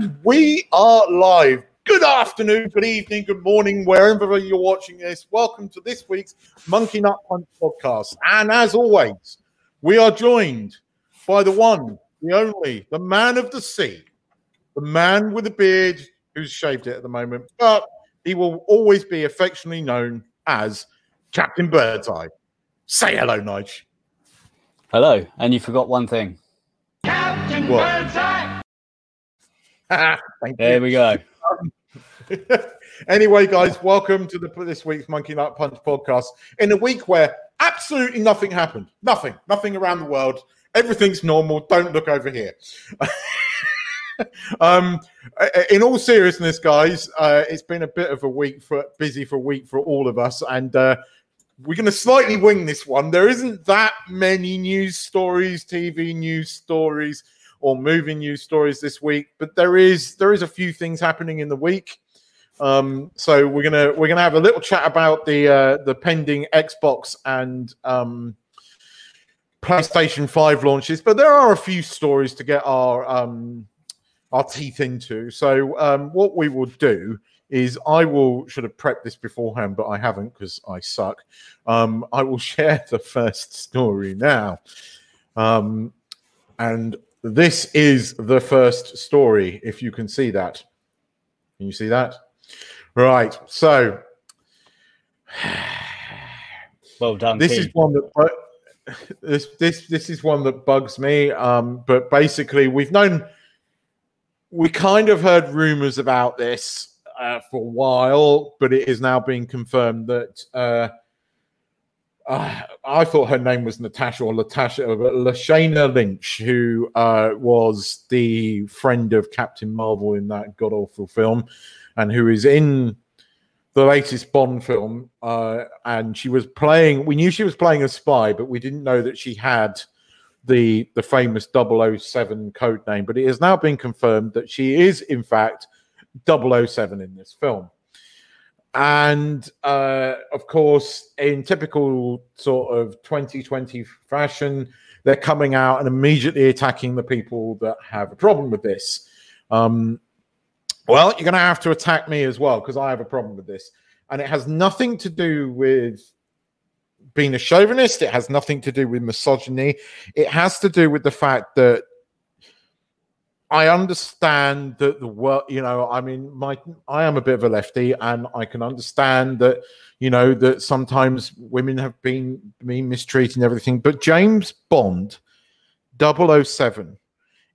And we are live. Good afternoon, good evening, good morning, wherever you're watching this. Welcome to this week's Monkey Nut Punch podcast. And as always, we are joined by the one, the only, the man of the sea, the man with the beard who's shaved it at the moment, but he will always be affectionately known as Captain Birdseye. Say hello, Nige. Hello, and you forgot one thing. Captain What? Birdseye! Thank There you. we go. anyway, guys, welcome to the this week's Monkey Nut Punch podcast. In a week where absolutely nothing happened, nothing, nothing around the world, everything's normal. Don't look over here. um, in all seriousness, guys, uh, it's been a bit of a week for busy for a week for all of us, and uh, we're going to slightly wing this one. There isn't that many news stories, TV news stories or movie news stories this week, but there is there is a few things happening in the week. Um, so we're gonna we're gonna have a little chat about the uh, the pending Xbox and um, PlayStation Five launches, but there are a few stories to get our um, our teeth into. So um, what we will do is I will should have prepped this beforehand, but I haven't because I suck. Um, I will share the first story now. Um, and this is the first story, if you can see that. Can you see that? Right. So Well done. this is one that bu- this this this is one that bugs me. Um, but basically, we've known we kind of heard rumors about this uh, for a while, but it is now being confirmed that. Uh, uh, I thought her name was Natasha or Latasha, but Lashana Lynch, who uh, was the friend of Captain Marvel in that god awful film, and who is in the latest Bond film. Uh, and she was playing. We knew she was playing a spy, but we didn't know that she had the the famous 007 code name. But it has now been confirmed that she is, in fact, 007 in this film and uh, of course, in typical sort of 2020 fashion, they're coming out and immediately attacking the people that have a problem with this. Um, well, you're going to have to attack me as well because I have a problem with this, and it has nothing to do with being a chauvinist. It has nothing to do with misogyny. It has to do with the fact that I understand that the world, you know, I mean, my I am a bit of a lefty, and I can understand that, you know, that sometimes women have been been mistreated and everything. But James Bond, 007,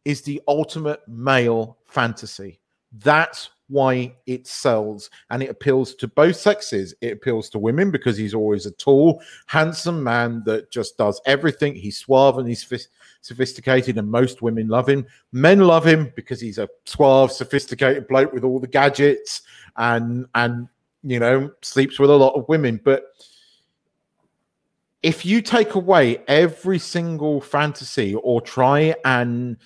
is the ultimate male fantasy. That's why it sells and it appeals to both sexes. It appeals to women because he's always a tall, handsome man that just does everything. He's suave and he's sophisticated, and most women love him. Men love him because he's a suave, sophisticated bloke with all the gadgets and and you know sleeps with a lot of women. But if you take away every single fantasy or try and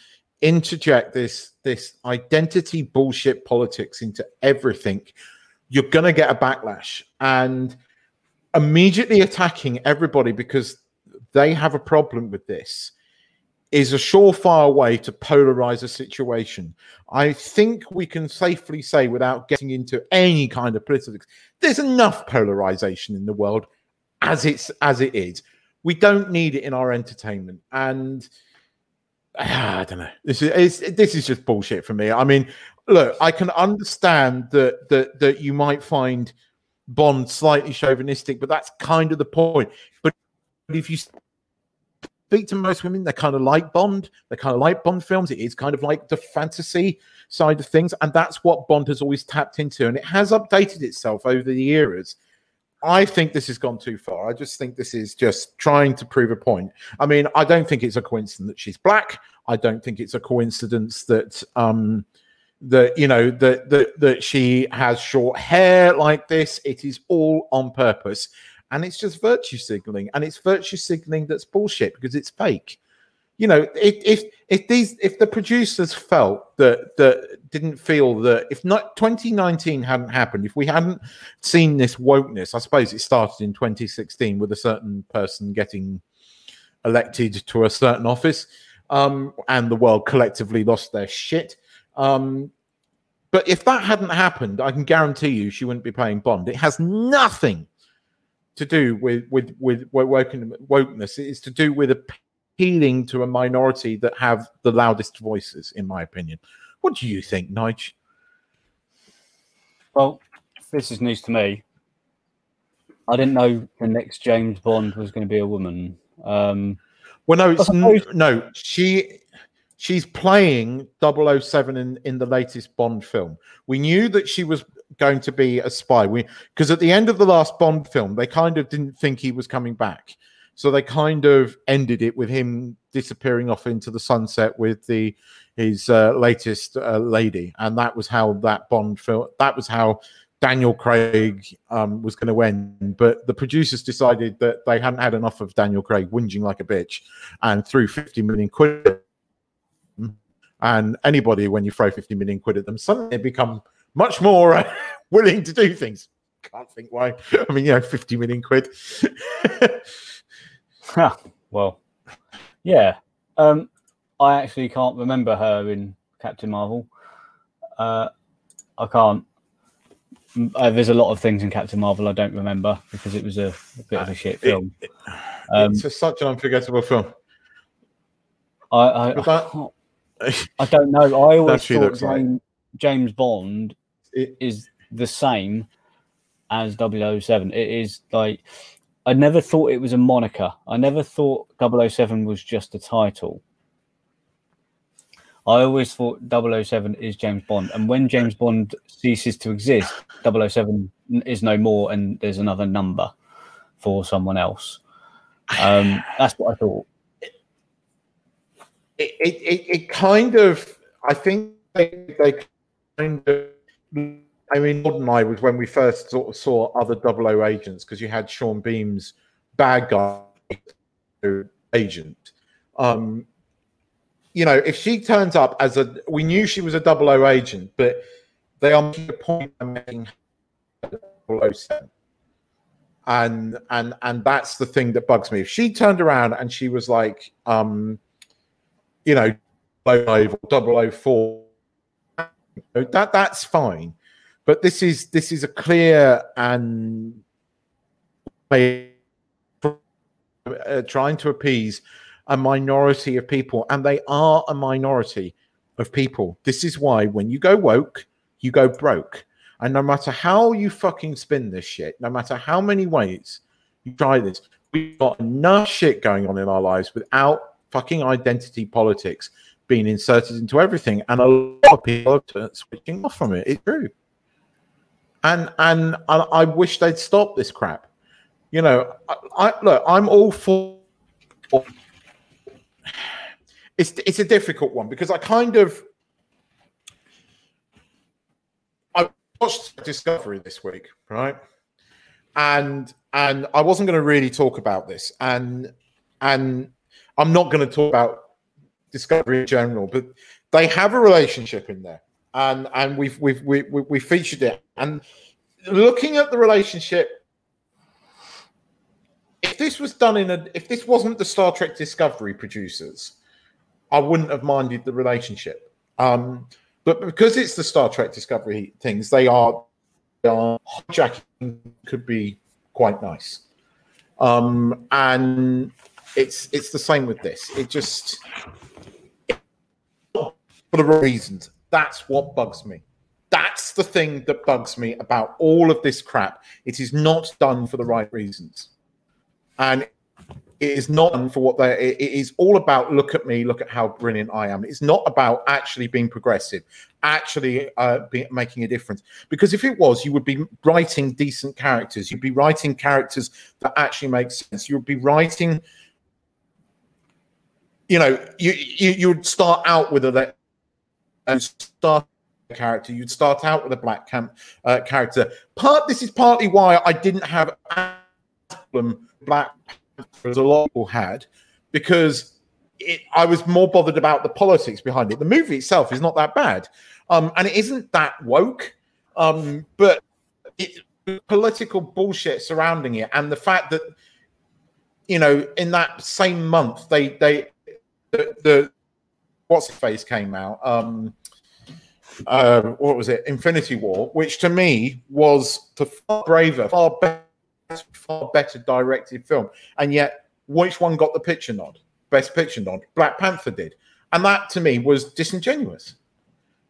interject this this identity bullshit politics into everything, you're gonna get a backlash and immediately attacking everybody because they have a problem with this is a surefire way to polarize a situation. I think we can safely say, without getting into any kind of politics, there's enough polarization in the world as it's as it is. We don't need it in our entertainment, and I don't know. This is this is just bullshit for me. I mean, look, I can understand that that that you might find Bond slightly chauvinistic, but that's kind of the point. But if you speak to most women, they kind of like Bond. They kind of like Bond films. It is kind of like the fantasy side of things, and that's what Bond has always tapped into, and it has updated itself over the eras. I think this has gone too far. I just think this is just trying to prove a point. I mean, I don't think it's a coincidence that she's black. I don't think it's a coincidence that um that you know that that that she has short hair like this. It is all on purpose, and it's just virtue signaling, and it's virtue signaling that's bullshit because it's fake. You know, if if if these if the producers felt that that didn't feel that if not 2019 hadn't happened, if we hadn't seen this wokeness, I suppose it started in 2016 with a certain person getting elected to a certain office, um, and the world collectively lost their shit. Um, but if that hadn't happened, I can guarantee you she wouldn't be playing Bond. It has nothing to do with with with woken, wokeness. It is to do with appealing to a minority that have the loudest voices, in my opinion. What do you think, Nige? Well, this is news to me. I didn't know the next James Bond was going to be a woman. Um, Well, no, it's suppose- no. She she's playing 007 in in the latest Bond film. We knew that she was going to be a spy. Because at the end of the last Bond film, they kind of didn't think he was coming back, so they kind of ended it with him disappearing off into the sunset with the his uh, latest uh, lady, and that was how that Bond film. That was how. Daniel Craig um, was going to end, but the producers decided that they hadn't had enough of Daniel Craig whinging like a bitch, and threw 50 million quid and anybody when you throw 50 million quid at them suddenly they become much more willing to do things can't think why i mean you know 50 million quid Ha, well, yeah. Um, I actually can't remember her in Captain Marvel. Uh, I can't. Uh, there's a lot of things in Captain Marvel I don't remember because it was a, a bit of a shit film. Um, it's such an unforgettable film I, I, that- I don't know. I always thought looks like. James, James Bond It- is the same as 007. It is like I never thought it was a moniker. I never thought 007 was just a title. I always thought 007 is James Bond, and when James Bond ceases to exist, 007 is no more, and there's another number for someone else. Um, that's what I thought. it, it, it, it kind of i think they, they kind of i mean Lord and i was when we first sort of saw other double o agents because you had sean bean's bad guy agent. Um you know if she turns up as a we knew she was a double o agent but they are making a point of making her 007 and and and that's the thing that bugs me. If she turned around and she was like um you know 05 or 004 that that's fine but this is this is a clear and uh, trying to appease a minority of people and they are a minority of people. This is why when you go woke you go broke. And no matter how you fucking spin this shit no matter how many ways you try this we've got enough shit going on in our lives without fucking identity politics being inserted into everything, and a lot of people are switching off from it. It's true, and and I, I wish they'd stop this crap. You know, I, I look, I'm all for. It's it's a difficult one because I kind of I watched Discovery this week, right? And and I wasn't going to really talk about this, and and I'm not going to talk about Discovery in general, but they have a relationship in there, and and we've we've we we, we featured it. And looking at the relationship, if this was done in a, if this wasn't the Star Trek Discovery producers, I wouldn't have minded the relationship. Um, but because it's the Star Trek Discovery things, they are, they are hijacking could be quite nice. Um, and it's it's the same with this. It just for the reasons. That's what bugs me. That's the thing that bugs me about all of this crap. It is not done for the right reasons, and it is not done for what they. It is all about look at me, look at how brilliant I am. It's not about actually being progressive, actually uh, be, making a difference. Because if it was, you would be writing decent characters. You'd be writing characters that actually make sense. You would be writing you know, you you you would start out with a and start a character. You'd start out with a black camp uh, character. Part this is partly why I didn't have a problem black as a lot of people had because it, I was more bothered about the politics behind it. The movie itself is not that bad, um, and it isn't that woke, um, but it, political bullshit surrounding it, and the fact that you know in that same month they they the, the what's his face came out. Um, uh, what was it, Infinity War, which to me was the far braver, far better, far better directed film, and yet which one got the picture nod? Best picture nod. Black Panther did, and that to me was disingenuous.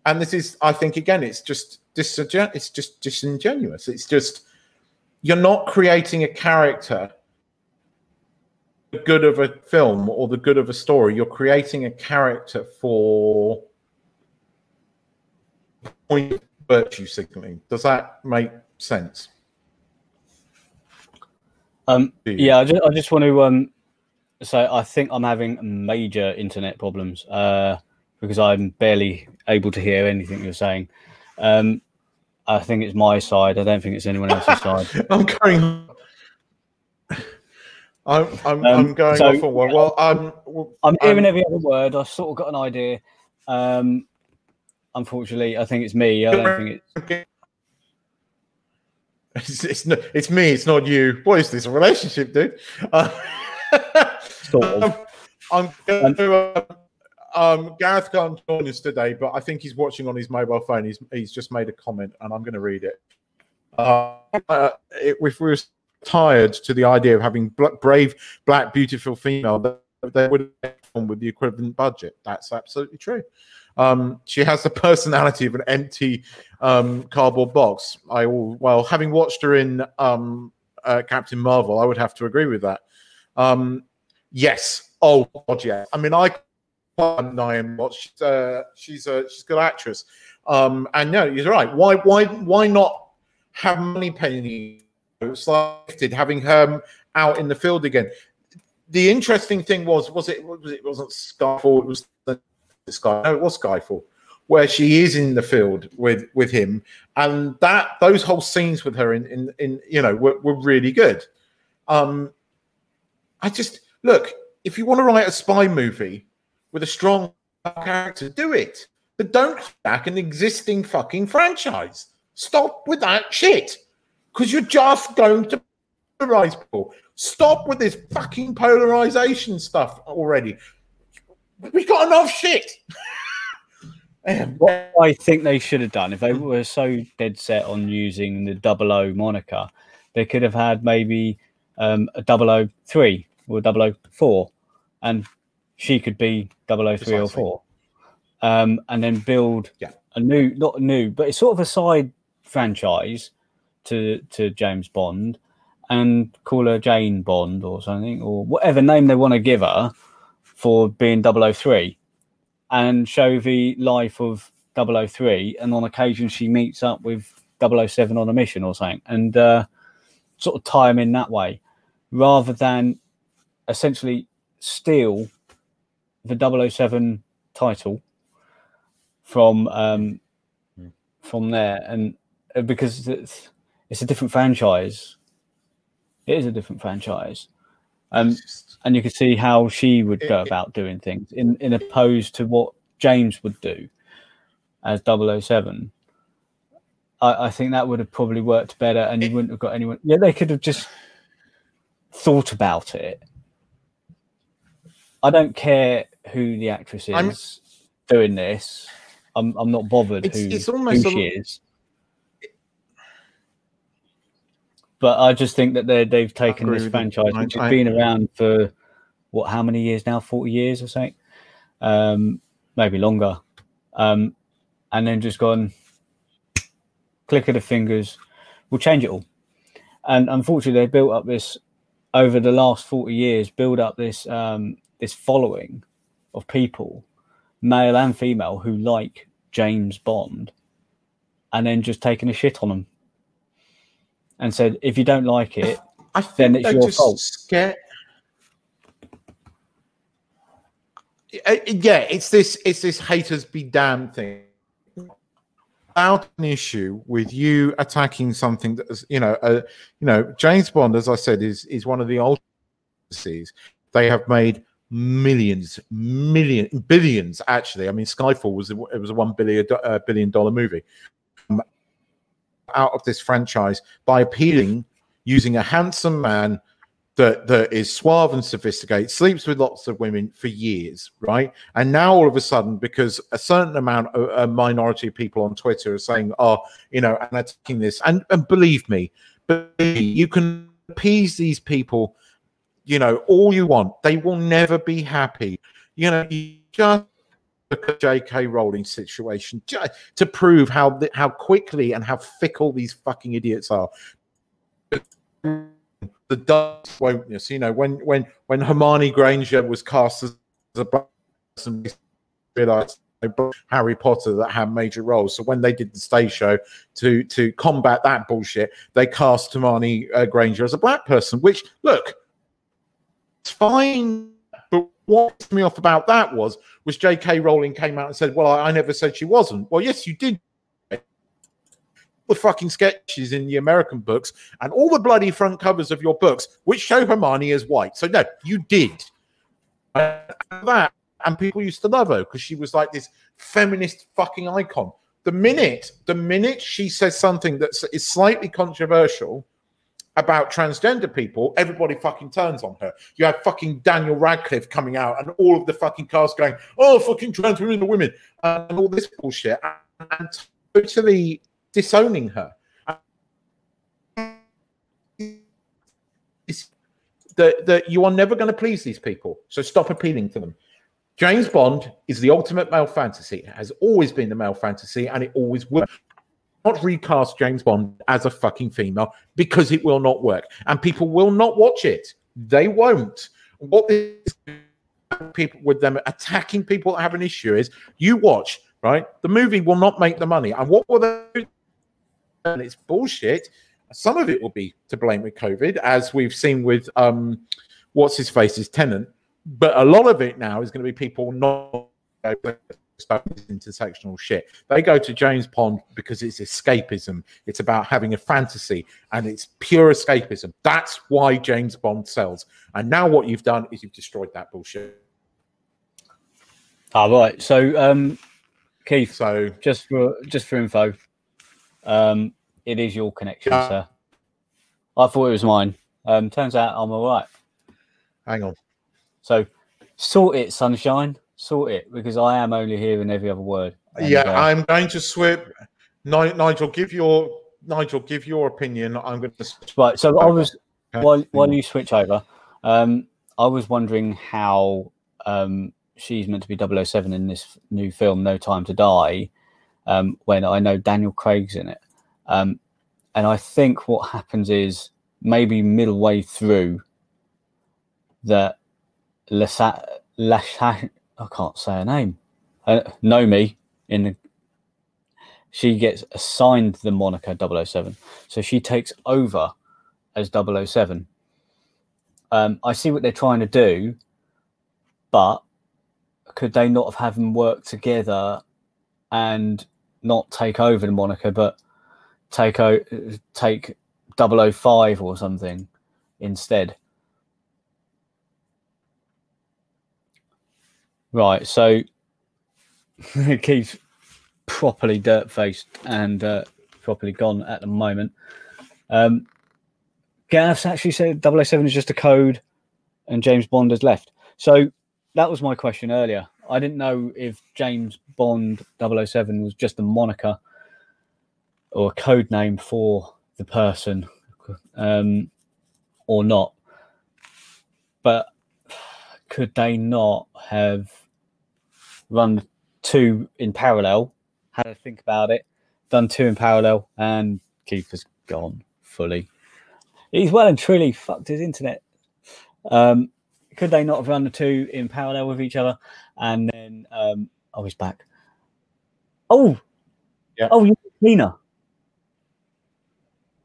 And this is, I think, again, it's just disingen- it's just disingenuous. It's just you're not creating a character good of a film or the good of a story. You're creating a character for point virtue signaling. Does that make sense? Um, yeah, I just, I just want to um, say I think I'm having major internet problems uh, because I'm barely able to hear anything you're saying. Um, I think it's my side. I don't think it's anyone else's side. I'm going. I'm I'm, Um, I'm going so- off on one. Well, I'm. I'm hearing I'm- every other word. I've sort of got an idea. Um, unfortunately, I think it's me. I don't think it's. It's, it's, no- it's me. It's not you. What is this a relationship, dude? Uh, Sort of. um, I'm going to. Uh, um, Gareth can't join us today, but I think he's watching on his mobile phone. He's he's just made a comment, and I'm going to read it. Uh, uh, it if we were tired to the idea of having bl- brave, black, beautiful female, that they would have with the equivalent budget. That's absolutely true. Um, she has the personality of an empty um, cardboard box. I well, having watched her in um, uh, Captain Marvel, I would have to agree with that. Um, yes. Oh God, yeah. I mean, I Naomi Watts. She's, uh, she's a she's a good actress. Um, and no, you're right. Why why why not have Moneypenny lifted, having her out in the field again? The interesting thing was was it was it wasn't Skyfall. It was the Sky. No, it was Skyfall, where she is in the field with with him, and that those whole scenes with her in in, in you know were, were really good. Um, I just look if you want to write a spy movie with a strong character, do it. But don't back an existing fucking franchise. Stop with that shit. Because you're just going to polarize people. Stop with this fucking polarization stuff already. We've got enough shit. What I think they should have done if they were so dead set on using the double O moniker, they could have had maybe um, a double O three or double O four, and she could be double O three or four, um, and then build Yeah. a new, not a new, but it's sort of a side franchise to to James Bond, and call her Jane Bond or something, or whatever name they want to give her for being 003 and show the life of 003 and on occasion she meets up with 007 on a mission or something and uh, sort of tie them in that way rather than essentially steal the 007 title from um, from there and uh, because it's, it's a different franchise it is a different franchise um, and you can see how she would go about doing things in in opposed to what James would do as 007. I, I think that would have probably worked better, and you wouldn't have got anyone. Yeah, they could have just thought about it. I don't care who the actress is I'm- doing this. I'm I'm not bothered It's- who, it's almost who a- she is. But I just think that they they've taken this franchise, which has been around for what how many years now? Forty years or something, um, maybe longer, um, and then just gone click of the fingers, we'll change it all. And unfortunately, they built up this over the last forty years, build up this um, this following of people, male and female, who like James Bond, and then just taking a shit on them and said, if you don't like it, I then it's your fault. scared. Uh, Yeah, it's this it's this haters be damned thing. About an issue with you attacking something that is, you know, uh, you know, James Bond, as I said, is is one of the old. They have made millions, million, billions. Actually, I mean, Skyfall was it was a one billion uh, billion dollar movie. Out of this franchise by appealing using a handsome man that that is suave and sophisticated, sleeps with lots of women for years, right? And now all of a sudden, because a certain amount, of, a minority of people on Twitter are saying, "Oh, you know," and attacking this, and and believe me, me, you can appease these people, you know, all you want. They will never be happy. You know, you just J.K. Rowling's situation to prove how how quickly and how fickle these fucking idiots are. The dust wokeness, you know, when when when Hermione Granger was cast as a black person, realized Harry Potter that had major roles. So when they did the stage show to to combat that bullshit, they cast Hermione uh, Granger as a black person. Which look, it's fine. What pissed me off about that was was J.K. Rowling came out and said, "Well, I, I never said she wasn't." Well, yes, you did. The fucking sketches in the American books and all the bloody front covers of your books, which show Hermione as white. So no, you did And that, and people used to love her because she was like this feminist fucking icon. The minute, the minute she says something that is slightly controversial, about transgender people, everybody fucking turns on her. You have fucking Daniel Radcliffe coming out and all of the fucking cast going, oh, fucking trans women are women, and all this bullshit, and, and totally disowning her. That, that you are never going to please these people, so stop appealing to them. James Bond is the ultimate male fantasy. It has always been the male fantasy, and it always will not recast James Bond as a fucking female because it will not work, and people will not watch it. They won't. What this people with them attacking people that have an issue is you watch right. The movie will not make the money, and what will they? do? And it's bullshit. Some of it will be to blame with COVID, as we've seen with um, what's his face's Tenet. But a lot of it now is going to be people not intersectional shit. They go to James Bond because it's escapism. It's about having a fantasy and it's pure escapism. That's why James Bond sells. And now what you've done is you've destroyed that bullshit. All right. So, um, Keith, So just for just for info, um, it is your connection, sir. I thought it was mine. Um, turns out I'm all right. hang on. So, sort it, sunshine. Sort it, because I am only hearing every other word. And, yeah, uh, I'm going to swip. Nigel, give your Nigel, give your opinion. I'm going to. Right. So I was Okay. while while you switch over, um, I was wondering how um, she's meant to be 007 in this new film, No Time to Die, um, when I know Daniel Craig's in it. Um, and I think what happens is maybe middle way through that Lasa, Lasha, I can't say her name, uh, Nomi in the she gets assigned the moniker 007 so she takes over as 007 um, i see what they're trying to do but could they not have had them work together and not take over the moniker but take o- take 005 or something instead right so keith's properly dirt faced and uh, properly gone at the moment. Um, Gav's actually said 007 is just a code and James Bond has left. So that was my question earlier. I didn't know if James Bond 007 was just a moniker or a code name for the person um, or not. But could they not have run two in parallel had a think about it, done two in parallel, and has gone fully. He's well and truly fucked his internet. Um, could they not have run the two in parallel with each other? And then, um, oh, he's back. Oh, Yeah. Oh, you look cleaner.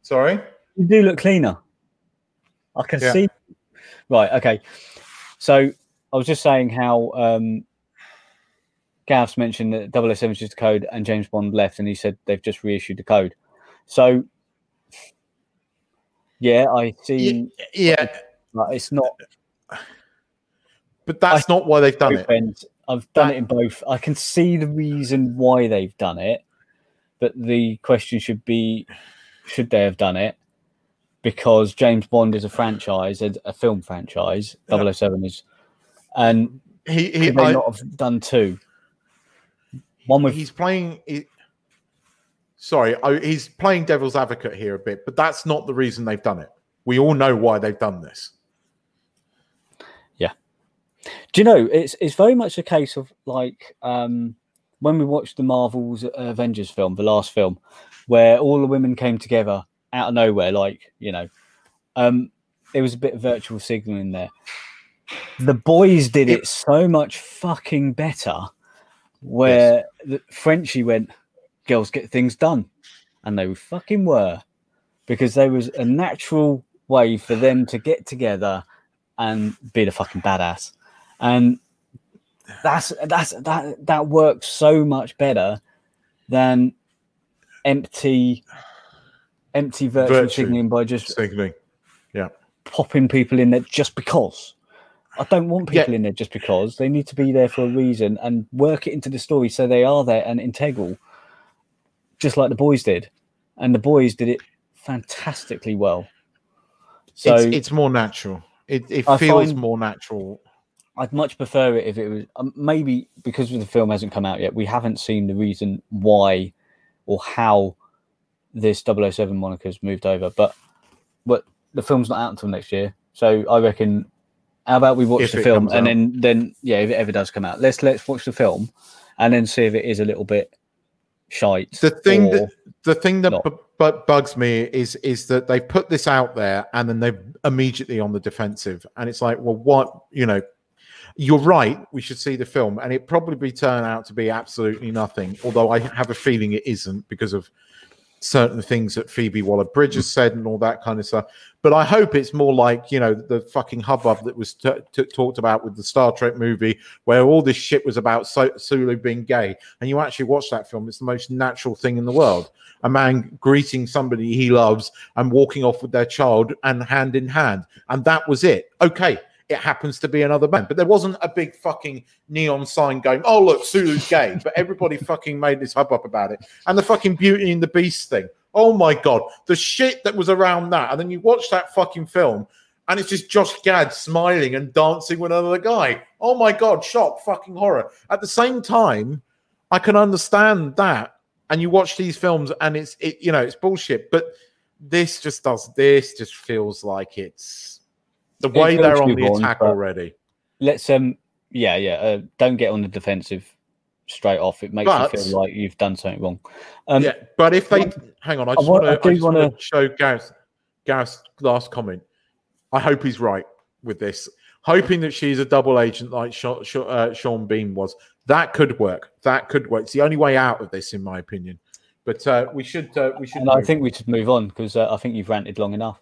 Sorry. You do look cleaner. I can Yeah. see. Right. Okay. So I was just saying how um, Gav's mentioned that 007 is just a code and James Bond left, and he said they've just reissued the code. So, yeah, I see. Yeah, Like, it's not. but that's not why they've done it. ends. I've done That- it in both. I can see the reason why they've done it, but the question should be: Should they have done it? because James Bond is a franchise, a, a film franchise. Yeah. 007 is, and He, he could they I- not have done two? One with he's playing. He, sorry, I, he's playing devil's advocate here a bit, but that's not the reason they've done it. We all know why they've done this. Yeah. Do you know it's it's very much a case of like um, when we watched the Marvel's Avengers film, the last film, where all the women came together out of nowhere, like you know, um, there was a bit of virtual signaling there. The boys did it so much fucking better, where the Frenchie went, "Girls get things done," and they fucking were, because there was a natural way for them to get together and be the fucking badass. And that's that's that that works so much better than empty empty virtual signaling by just Signaling. popping people in there just because i don't want Yeah. people in there just because they need to be there for a reason and work it into the story so they are there and integral just like the boys did and the boys did it fantastically well so it's, it's more natural. It, it feels more natural. I'd much prefer it if it was um, maybe because the film hasn't come out yet. We haven't seen the reason why or how this 007 moniker's moved over, but but the film's not out until next year. So I reckon, how about we watch If the film and out. then then yeah, if it ever does come out, let's let's watch the film and then see if it is a little bit shite. The thing that the thing that bu- bu- bugs me is is that they put this out there and then they're immediately on the defensive, and it's like, well, what you know. You're right. We should see the film, and it probably turn out to be absolutely nothing. Although I have a feeling it isn't because of certain things that Phoebe Waller-Bridge's said and all that kind of stuff. But I hope it's more like you know the fucking hubbub that was t- t- talked about with the Star Trek movie, where all this shit was about so- Sulu being gay, and you actually watch that film. It's the most natural thing in the world. A man greeting somebody he loves and walking off with their child and hand in hand, and that was it. Okay. It happens to be another man, but there wasn't a big fucking neon sign going, "Oh look, Sulu's gay," but everybody fucking made this hubbub about it. And the fucking Beauty and the Beast thing. Oh my god, the shit that was around that. And then you watch that fucking film, and it's just Josh Gad smiling and dancing with another guy. Oh my god, shock, fucking horror. At the same time, I can understand that. And you watch these films, and it's it, you know, it's bullshit. But this just does. This just feels like it's the way feels they're on the attack already. let's um yeah yeah uh, don't get on the defensive straight off. It makes But- you feel like you've done something wrong. Um, yeah, but if they hang on, I just want to do I just want wanna- to show Gareth Gareth's last comment. I hope he's right with this. Hoping that she's a double agent like Sha- uh, Sean Bean was. That could work. That could work. It's the only way out of this, in my opinion. But uh, we should uh, we should. I think we should move on because uh, I think you've ranted long enough.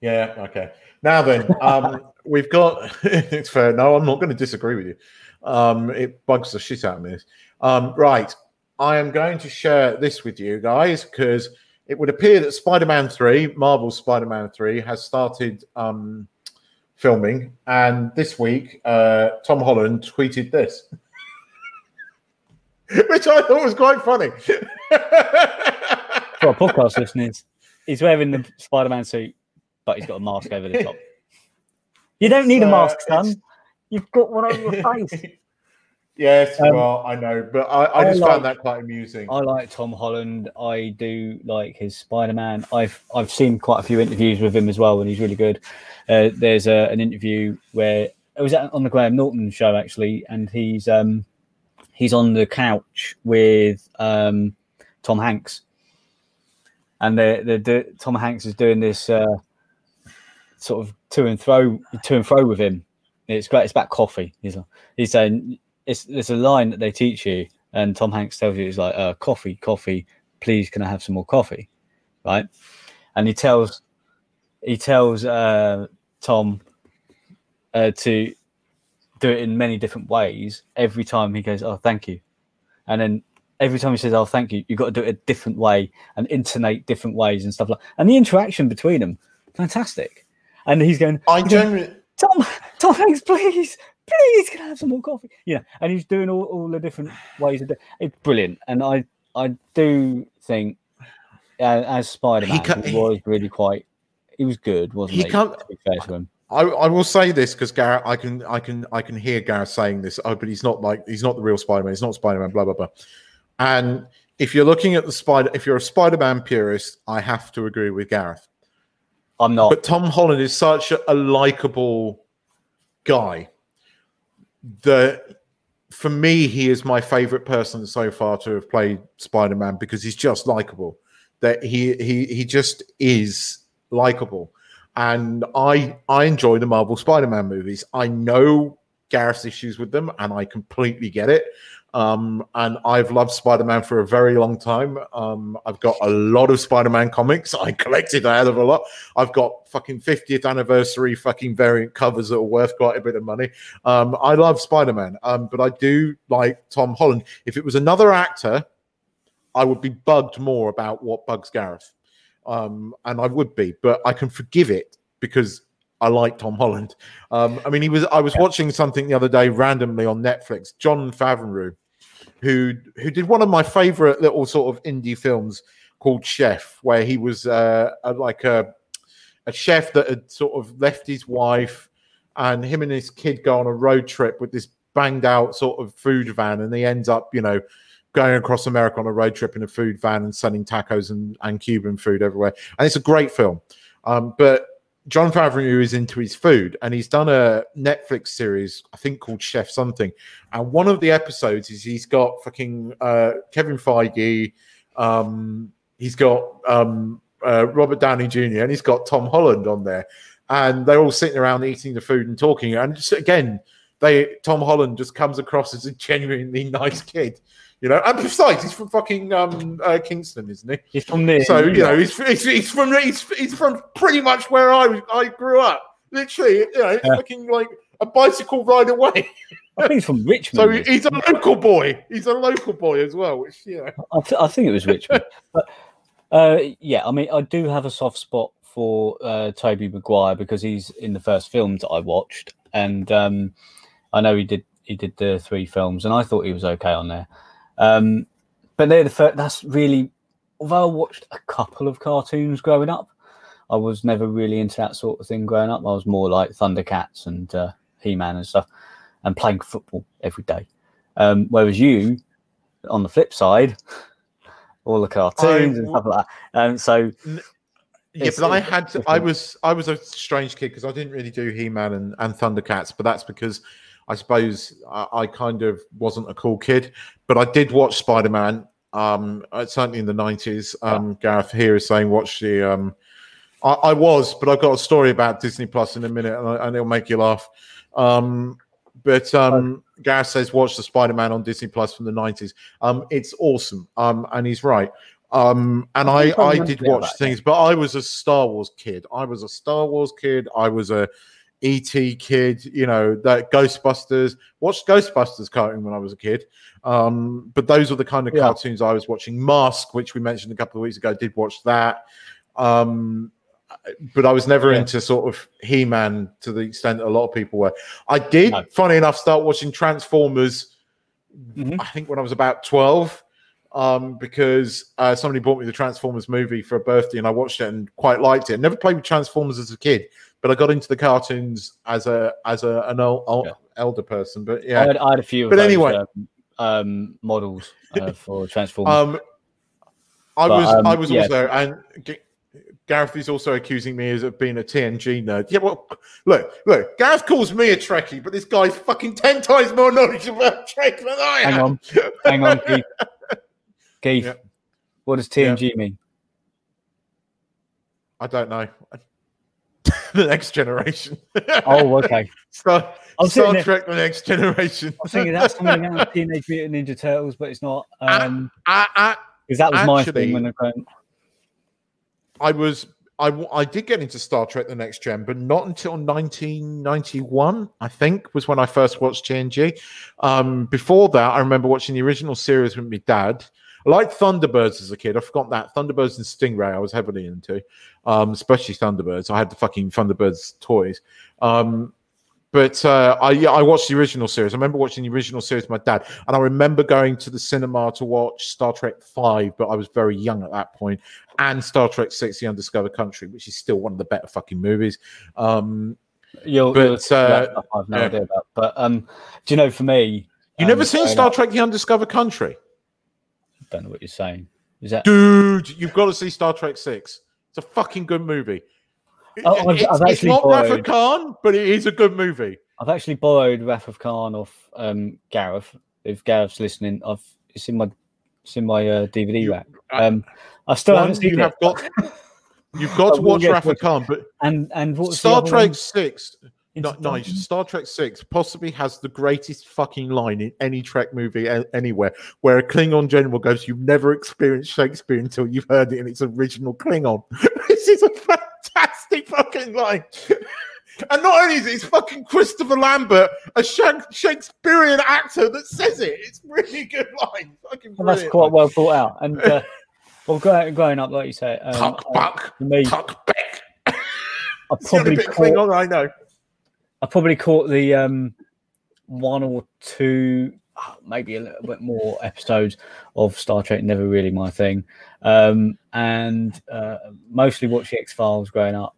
Yeah. Okay. Now then, um, we've got. it's fair. No, I'm not going to disagree with you. Um, it bugs the shit out of me. Um, right. I am going to share this with you guys because it would appear that Spider-Man Three, Marvel's Spider-Man Three, has started um, filming, and this week uh, Tom Holland tweeted this, which I thought was quite funny. For our podcast listeners, he's wearing the Spider-Man suit, but he's got a mask over the top. You don't need a mask, it's- son. You've got one over your face. yes, Um, well, I know, but I, I I just like- found that quite amusing. I like Tom Holland. I do like his Spider-Man. I've I've seen quite a few interviews with him as well, and he's really good. Uh, there's a, an interview where it was on the Graham Norton show actually, and he's um he's on the couch with um Tom Hanks, and the the, the Tom Hanks is doing this uh, sort of to and fro to and fro with him. It's great. It's about coffee. He's he's saying it's there's a line that they teach you, and Tom Hanks tells you it's like uh, coffee, coffee. Please, can I have some more coffee? Right, and he tells he tells uh, Tom uh, to do it in many different ways. Every time he goes, "Oh, thank you," and then every time he says, "Oh, thank you," you've got to do it a different way and intonate different ways and stuff like. And the interaction between them, fantastic. And he's going, I genuinely, Tom, Tom Hanks, please, please, can I have some more coffee? Yeah, and he's doing all, all the different ways of doing It's brilliant, and I I do think uh, as Spider Man, He he, was really quite he was good, wasn't He he? can't- To be fair to him. I, I will say this because Gareth, I can, I can, I can hear Gareth saying this. Oh, but he's not like he's not the real Spider-Man. He's not Spider-Man. Blah blah blah. And if you're looking at the spider, if you're a Spider-Man purist, I have to agree with Gareth. I'm not. But Tom Holland is such a, likable guy that for me, he is my favorite person so far to have played Spider Man because he's just likable. That he he he just is likable, and I I enjoy the Marvel Spider Man movies. I know Gareth's issues with them, and I completely get it. Um, and I've loved Spider Man for a very long time. Um, I've got a lot of Spider Man comics. I collected a hell of a lot. I've got fucking 50th anniversary fucking variant covers that are worth quite a bit of money. Um, I love Spider Man, um, but I do like Tom Holland. If it was another actor, I would be bugged more about what bugs Gareth. Um, and I would be, but I can forgive it because I like Tom Holland. Um, I mean, he was. I was watching something the other day randomly on Netflix. Jon Favreau, who who did one of my favorite little sort of indie films called Chef, where he was uh, a, like a a chef that had sort of left his wife, and him and his kid go on a road trip with this banged out sort of food van, and he ends up, you know, going across America on a road trip in a food van and selling tacos and, and Cuban food everywhere. And it's a great film. Um, but Jon Favreau is into his food, and he's done a Netflix series, I think called Chef Something. And one of the episodes is he's got fucking uh, Kevin Feige, um, he's got um, uh, Robert Downey Jr., and he's got Tom Holland on there, and they're all sitting around eating the food and talking. And just again, they Tom Holland just comes across as a genuinely nice kid. You know, and besides, he's from fucking um, uh, Kingston, isn't he? He's from there. So you know, he's, he's, he's from he's, he's from pretty much where I I grew up. Literally, you know, Yeah. fucking like a bicycle ride away. I think he's from Richmond. So he's a local boy. He's a local boy as well, which you know. I, th- I think it was Richmond. but uh, yeah, I mean, I do have a soft spot for uh, Tobey Maguire because he's in the first film that I watched, and um, I know he did he did the three films, and I thought he was okay on there. Um, but they're the first, that's really, although I watched a couple of cartoons growing up, I was never really into that sort of thing growing up. I was more like Thundercats and uh, He Man and stuff, and playing football every day. Um, whereas you, on the flip side, all the cartoons and stuff like that. Um, so Yeah, but I had. I was I was a strange kid because I didn't really do He Man and, and Thundercats, but that's because I suppose I, I kind of wasn't a cool kid. But I did watch Spider Man. Um, uh, certainly in the nineties. Um, Gareth here is saying watch the. Um, I, I was, but I've got a story about Disney Plus in a minute, and, I, and it'll make you laugh. Um, but um, Gareth says watch the Spider Man on Disney Plus from the nineties. Um, it's awesome. Um, and he's right. Um, and I I, I did a bit of watch things, but I was a Star Wars kid. I was a Star Wars kid. I was a ET kid. You know that Ghostbusters. Watched Ghostbusters cartoon when I was a kid. Um, but those were the kind of Yeah. cartoons I was watching. Mask, which we mentioned a couple of weeks ago, did watch that. Um, but I was never Yeah. into sort of He Man to the extent a lot of people were. I did, No. funny enough, start watching Transformers. Mhm. I think when I was about twelve, um, because uh, somebody bought me the Transformers movie for a birthday, and I watched it and quite liked it. Never played with Transformers as a kid, but I got into the cartoons as a as a an el- el- Yeah. elder person. But I, yeah, had, I had a few of But those, anyway. um, um, models uh, for Transformers. Um, I But, was, um, I was yeah. also, and G- Gareth is also accusing me as of being a TNG nerd. Yeah, well, look, look, Gareth calls me a Trekkie, but this guy's fucking ten times more knowledgeable about Trek than I am. hang on, hang on, Keith. Keith, Yeah. what does TNG mean? I don't know. the next generation. Oh, okay. Star, I was sitting Star there- Trek: The Next Generation. I was thinking that's something about Teenage Mutant Ninja Turtles, but it's not. Um, I, I, because that was my thing when I went, I was I, I did get into Star Trek: The Next Gen, but not until 1991. I think was when I first watched TNG. Um, before that, I remember watching the original series with my dad. I liked Thunderbirds as a kid. I forgot that Thunderbirds and Stingray. I was heavily into, um, especially Thunderbirds. I had the fucking Thunderbirds toys. Um, but uh, I yeah, I watched the original series. I remember watching the original series with my dad, and I remember going to the cinema to watch Star Trek Five, but I was very young at that point, and Star Trek Six: The Undiscovered Country, which is still one of the better fucking movies. Um, You're, But, that uh, I've no yeah. idea about. But um, do you know, for me, you um, never seen Star Trek: The Undiscovered Country, Don't know what you're saying. Is that? dude? You've got to see Star Trek Six. It's a fucking good movie. Oh, I've- it's, I've it's not borrowed- Khan, but it is a good movie. I've actually borrowed Wrath of Khan off um, Gareth. If Gareth's listening, I've it's in my it's in my uh, DVD You- rack. Um, I still haven't seen you it. have got you've got to watch get to Rafa watch it. Khan, but And and Star Trek? Six. No, Into no, Darkness? Star Trek Six possibly has the greatest fucking line in any Trek movie a- anywhere, where a Klingon general goes, "You've never experienced Shakespeare until you've heard it in its original Klingon." this is a fantastic fucking line. And not only is it, it's fucking Christopher Lambert, a Shak- Shakespearean actor that says it. It's really good line. Fucking Well, that's quite well thought out. And uh, well, growing, growing up, like you say, um, Tuck buck, me, tuck beck. I probably bit caught, Klingon I know. I probably caught the um, one or two, maybe a little bit more episodes of Star Trek. Never really my thing, um, and uh, mostly watch the X Files growing up,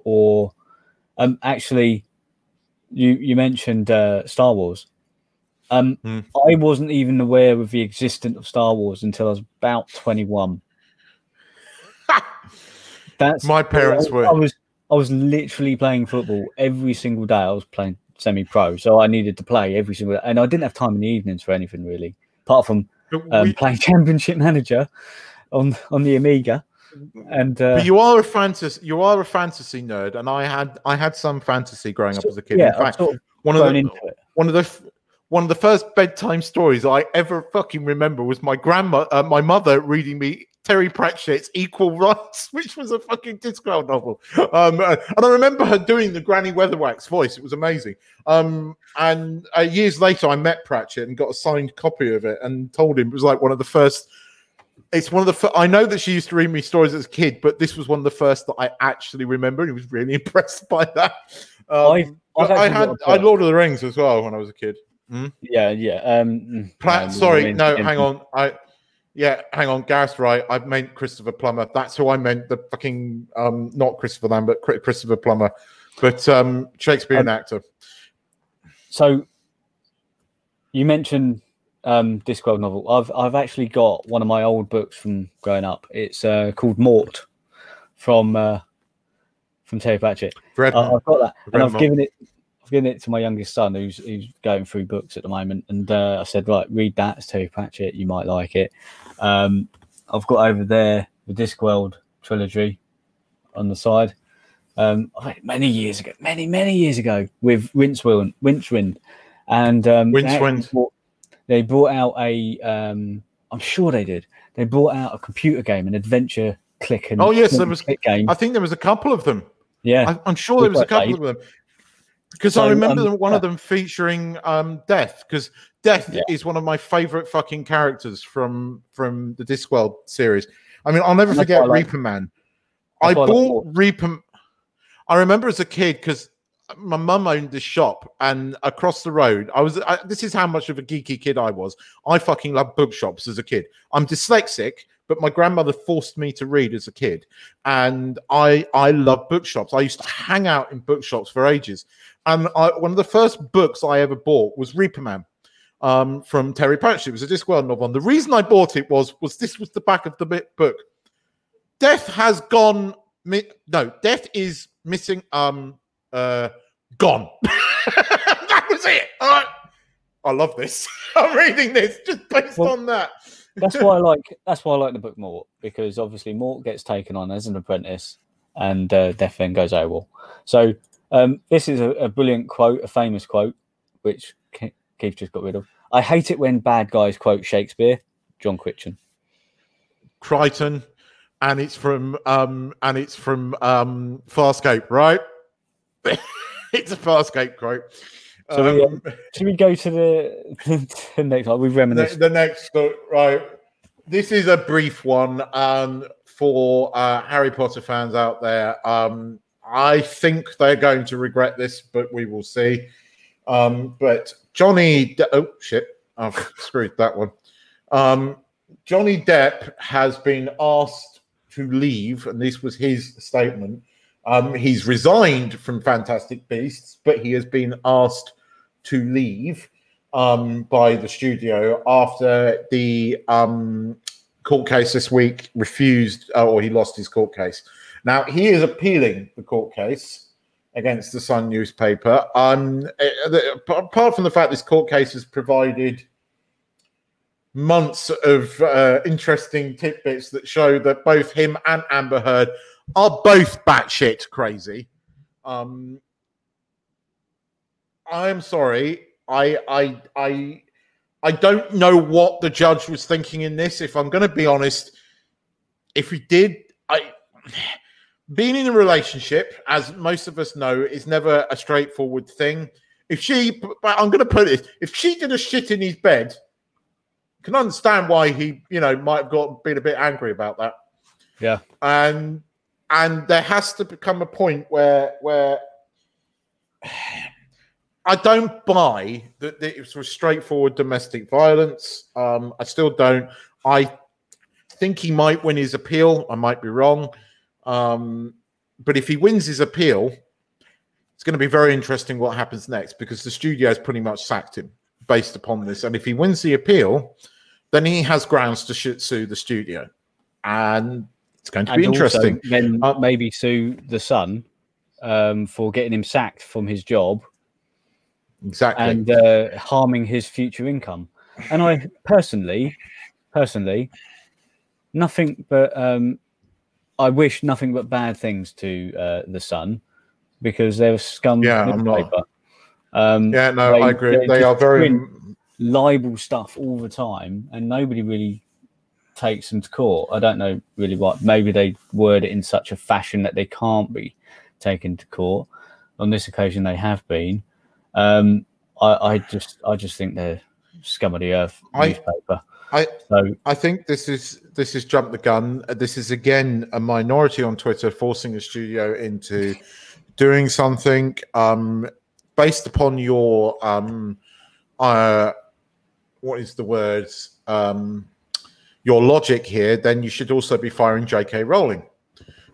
or um, actually, you you mentioned uh, Star Wars. Um, Hmm. I wasn't even aware of the existence of Star Wars until I was about twenty one. That's My parents I, were. I was I was literally playing football every single day. I was playing semi-pro, so I needed to play every single day, and I didn't have time in the evenings for anything really, apart from um, We- playing Championship Manager on on the Amiga. And uh, but you are a fantasy. You are a fantasy nerd, and I had I had some fantasy growing up as a kid. yeah, In fact, sort of one of the one of the one of the first bedtime stories I ever fucking remember was my grandma, uh, my mother reading me Terry Pratchett's Equal Rites, which was a fucking Discworld novel. Um, uh, and I remember her doing the Granny Weatherwax voice. It was amazing. Um, and uh, years later, I met Pratchett and got a signed copy of it and told him it was like one of the first. It's one of the. fir- I know that she used to read me stories as a kid, but this was one of the first that I actually remember. And he was really impressed by that. Um, I've- I've I had I. Lord of the Rings as well when I was a kid. Yeah, yeah. Um, mm, Pla- no, sorry, no, hang on. I yeah, hang on. Gareth's right. I meant Christopher Plummer. That's who I meant. The fucking um, not Christopher Lambert, Chri- Christopher Plummer, but um, Shakespearean actor. So you mentioned um, Discworld novel. I've I've actually got one of my old books from growing up. It's uh, called Mort from uh, from Terry Pratchett. I- I've got that, and I've all. given it. I've given it to my youngest son, who's who's going through books at the moment, and uh, I said, right, read that. It's Terry Pratchett. You might like it. Um, I've got over there the Discworld trilogy on the side. Um, many years ago, many many years ago, with Rincewind, Winchwind, and um, they Rincewind. brought- They brought out a. Um, I'm sure they did. They brought out a computer game, an adventure click and Oh, yes, there was- game. I think there was a couple of them. yeah, I, I'm sure there was a couple of them because I remember um, one of them featuring um, Death because Death Yeah. is one of my favorite fucking characters from from the Discworld series. I mean, I'll never That's forget like- Reaper Man. that's I why I like bought Reaper. I remember as a kid because my mum owned this shop, and across the road, I was. I, this is how much of a geeky kid I was. I fucking loved bookshops as a kid. I'm dyslexic, but my grandmother forced me to read as a kid, and I I love bookshops. I used to hang out in bookshops for ages, and I, one of the first books I ever bought was Reaper Man. Um, from Terry Pratchett. It was a Discworld novel. And the reason I bought it was was this was the back of the book. Death has gone. Mi- no, Death is missing. Um, uh, gone. that was it. Right. I love this. I'm reading this just based Well- on that. That's why I like that's why I like the book Mort because obviously Mort gets taken on as an apprentice, and uh, Death then goes AWOL. So um, this is a, a brilliant quote, a famous quote, which Ke- Keith just got rid of. I hate it when bad guys quote Shakespeare. John Quitchen. Crichton, and it's from um, and it's from um, Farscape, right? it's a Farscape quote. So we, Um, Should we go to the, the next one? We've the, reminisced. the next right? This is a brief one um, for uh, Harry Potter fans out there. Um, I think they're going to regret this, but we will see. Um, but Johnny, De- oh shit, I've screwed that one. Um, Johnny Depp has been asked to leave, and this was his statement. Um, he's resigned from Fantastic Beasts, but he has been asked to leave um, by the studio after the um, court case this week refused, uh, or he lost his court case. Now he is appealing the court case against the Sun newspaper. Um, uh, apart from the fact this court case has provided months of uh, interesting tidbits that show that both him and Amber Heard are both batshit crazy. Um, I am sorry. I I I I don't know what the judge was thinking in this. If I'm going to be honest, if he did, I being in a relationship, as most of us know, is never a straightforward thing. If she, but I'm going to put it, if she did a shit in his bed, can understand why he, you know, might have got been a bit angry about that. Yeah. And and there has to become a point where where I don't buy that, it was straightforward domestic violence. Um, I still don't. I think he might win his appeal. I might be wrong. Um, but if he wins his appeal, it's going to be very interesting what happens next because the studio has pretty much sacked him based upon this. And if he wins the appeal, then he has grounds to sh- sue the studio. And it's going to be And also interesting. then Uh, maybe sue the Sun um, for getting him sacked from his job exactly. and uh, harming his future income. And I personally, personally, nothing but um, I wish nothing but bad things to uh, the Sun because they're scum. Yeah, I'm not-. Um, yeah, no, they- I agree. they They are very. libel stuff all the time, and nobody really takes them to court. I don't know really what. Maybe they word it in such a fashion that they can't be taken to court. On this occasion, they have been. Um, I, I just, I just think they're scum of the earth I- newspaper. I- so I think this is this is jump the gun. This is again a minority on Twitter forcing a studio into doing something um, based upon your um, uh, what is the word um, your logic here. Then you should also be firing J.K. Rowling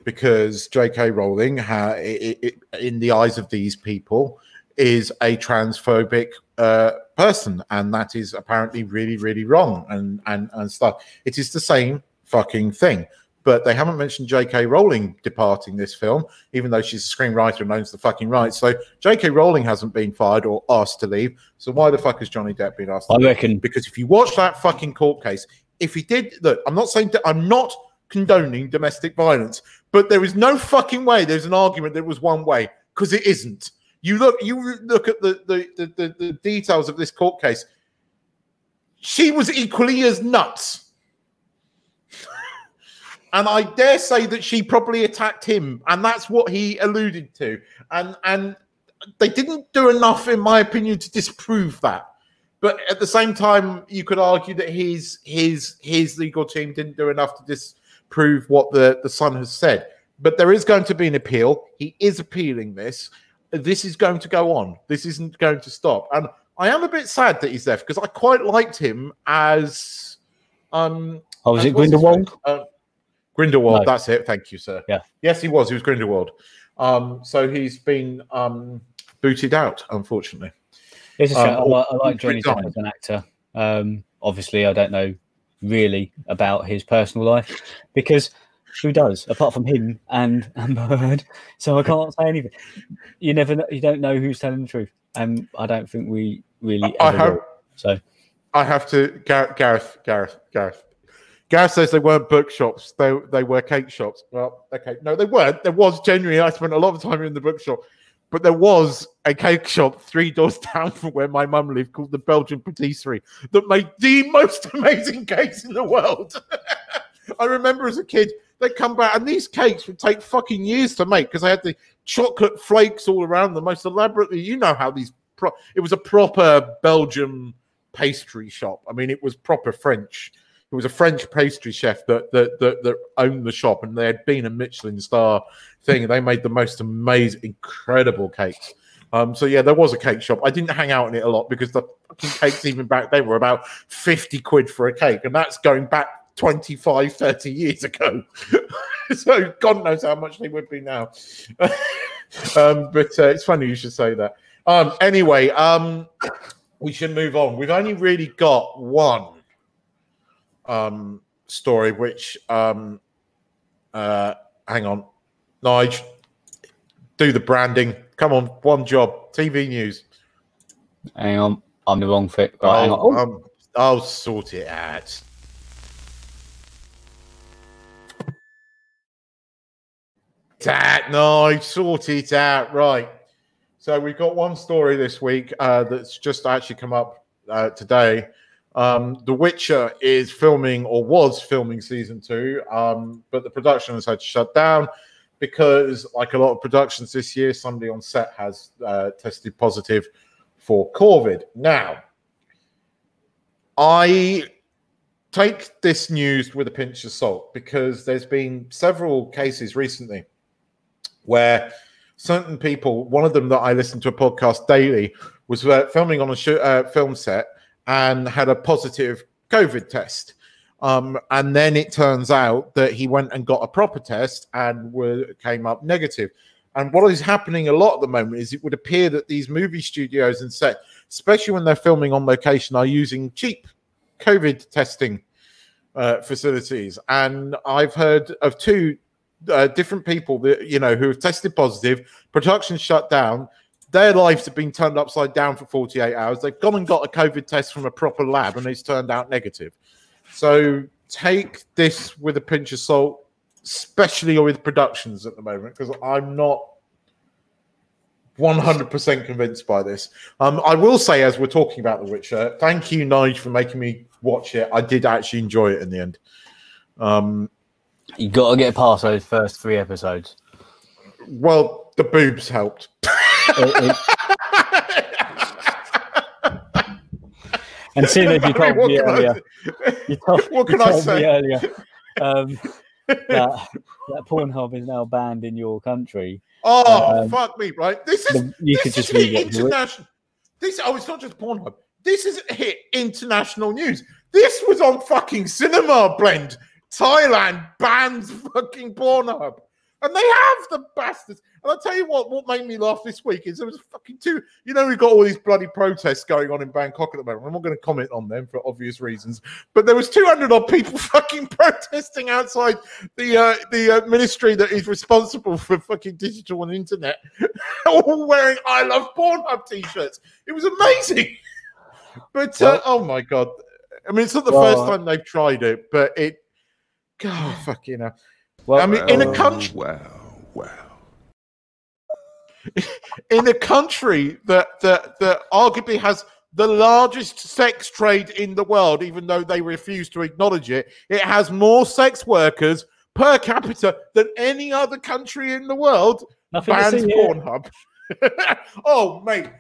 because J.K. Rowling, ha- i i in the eyes of these people, is a transphobic uh, person, and that is apparently really, really wrong and and and stuff. It is the same fucking thing. But they haven't mentioned J.K. Rowling departing this film, even though she's a screenwriter and owns the fucking rights. So J.K. Rowling hasn't been fired or asked to leave. So why the fuck has Johnny Depp been asked? To I reckon Because if you watch that fucking court case, if he did, look, I'm not saying that I'm not condoning domestic violence, but there is no fucking way there's an argument that it was one way because it isn't. You look, you look at the the, the the the details of this court case. She was equally as nuts. And I dare say that she probably attacked him, and that's what he alluded to. And and they didn't do enough, in my opinion, to disprove that. But at the same time, you could argue that his his his legal team didn't do enough to disprove what the the Sun has said. But there is going to be an appeal. He is appealing this. This is going to go on. This isn't going to stop. And I am a bit sad that he's left because I quite liked him as um Oh, was as- it Grindelwald? Uh, Grindelwald, No. that's it. Thank you, sir. Yeah. Yes, he was. He was Grindelwald. Um, so he's been um, booted out, unfortunately. It's a Um, shame. I, like, I like Johnny Depp as an actor. Um, obviously, I don't know really about his personal life because who does apart from him and Amber Heard? So I can't say anything. You never, know, you don't know who's telling the truth, and I don't think we really. I hope. will. So I have to. Gareth, Gareth, Gareth, Gareth. Gareth says they weren't bookshops; they they were cake shops. Well, okay, no, they weren't. There was genuinely. I spent a lot of time in the bookshop, but there was a cake shop three doors down from where my mum lived, called the Belgian Patisserie, that made the most amazing cakes in the world. I remember as a kid, they'd come back, and these cakes would take fucking years to make because they had the chocolate flakes all around them, most elaborately. You know how these. Pro- it was a proper Belgian pastry shop. I mean, it was proper French. It was a French pastry chef that that that, that owned the shop, and they had been a Michelin star thing, they made the most amazing, incredible cakes. Um, so yeah, there was a cake shop. I didn't hang out in it a lot because the fucking cakes, even back then, were about 50 quid for a cake, and that's going back 25, 30 years ago. so God knows how much they would be now. um, but uh, it's funny you should say that. Um, anyway, um, we should move on. We've only really got one um, story, which um, uh, hang on, Nige, do the branding. Come on, one job. TV news. Hang on, I'm the wrong fit. Right, hang on. I'll, Oh, um, I'll sort it out. That no, sort it out. Right. So we've got one story this week uh, that's just actually come up uh, today. Um, the Witcher is filming or was filming season two, um, but the production has had to shut down because, like a lot of productions this year, somebody on set has uh, tested positive for COVID. Now, I take this news with a pinch of salt because there's been several cases recently where certain people, one of them that I listen to a podcast daily, was uh, filming on a sh- uh, film set and had a positive COVID test. Um, and then it turns out that he went and got a proper test and were, came up negative. And what is happening a lot at the moment is it would appear that these movie studios and set, especially when they're filming on location, are using cheap COVID testing uh, facilities. And I've heard of two uh, different people that you know who have tested positive. Production shut down. Their lives have been turned upside down for 48 hours. They've gone and got a COVID test from a proper lab, and it's turned out negative. So take this with a pinch of salt, especially with productions at the moment, because I'm not 100% convinced by this. Um, I will say, as we're talking about The Witcher, thank you, Nige, for making me watch it. I did actually enjoy it in the end. Um, you got to get past those first three episodes. well, the boobs helped. It- it- and seeing as you told me earlier, you told, What you can I say? me earlier um, that that Pornhub is now banned in your country. Oh, Um, fuck me, right? This is The- you this could is just hit leave it to it. international. This oh, it's not just Pornhub. This is hit international news. This was on fucking Cinema Blend. Thailand bans fucking Pornhub, and they have the bastards. And I'll tell you what, what made me laugh this week is there was fucking two. You know, we've got all these bloody protests going on in Bangkok at the moment. I'm not going to comment on them for obvious reasons, but there was 200 odd people fucking protesting outside the uh, the uh, ministry that is responsible for fucking digital and internet, all wearing "I love Pornhub" t-shirts. It was amazing. But uh, Well- oh my god, I mean, it's not the Well, first time they've tried it, but it. God, oh, fuck you know. Well, I mean, in a country, Wow, wow. in a country that that that arguably has the largest sex trade in the world, even though they refuse to acknowledge it, it has more sex workers per capita than any other country in the world. nothing to Bans. Pornhub. oh, mate.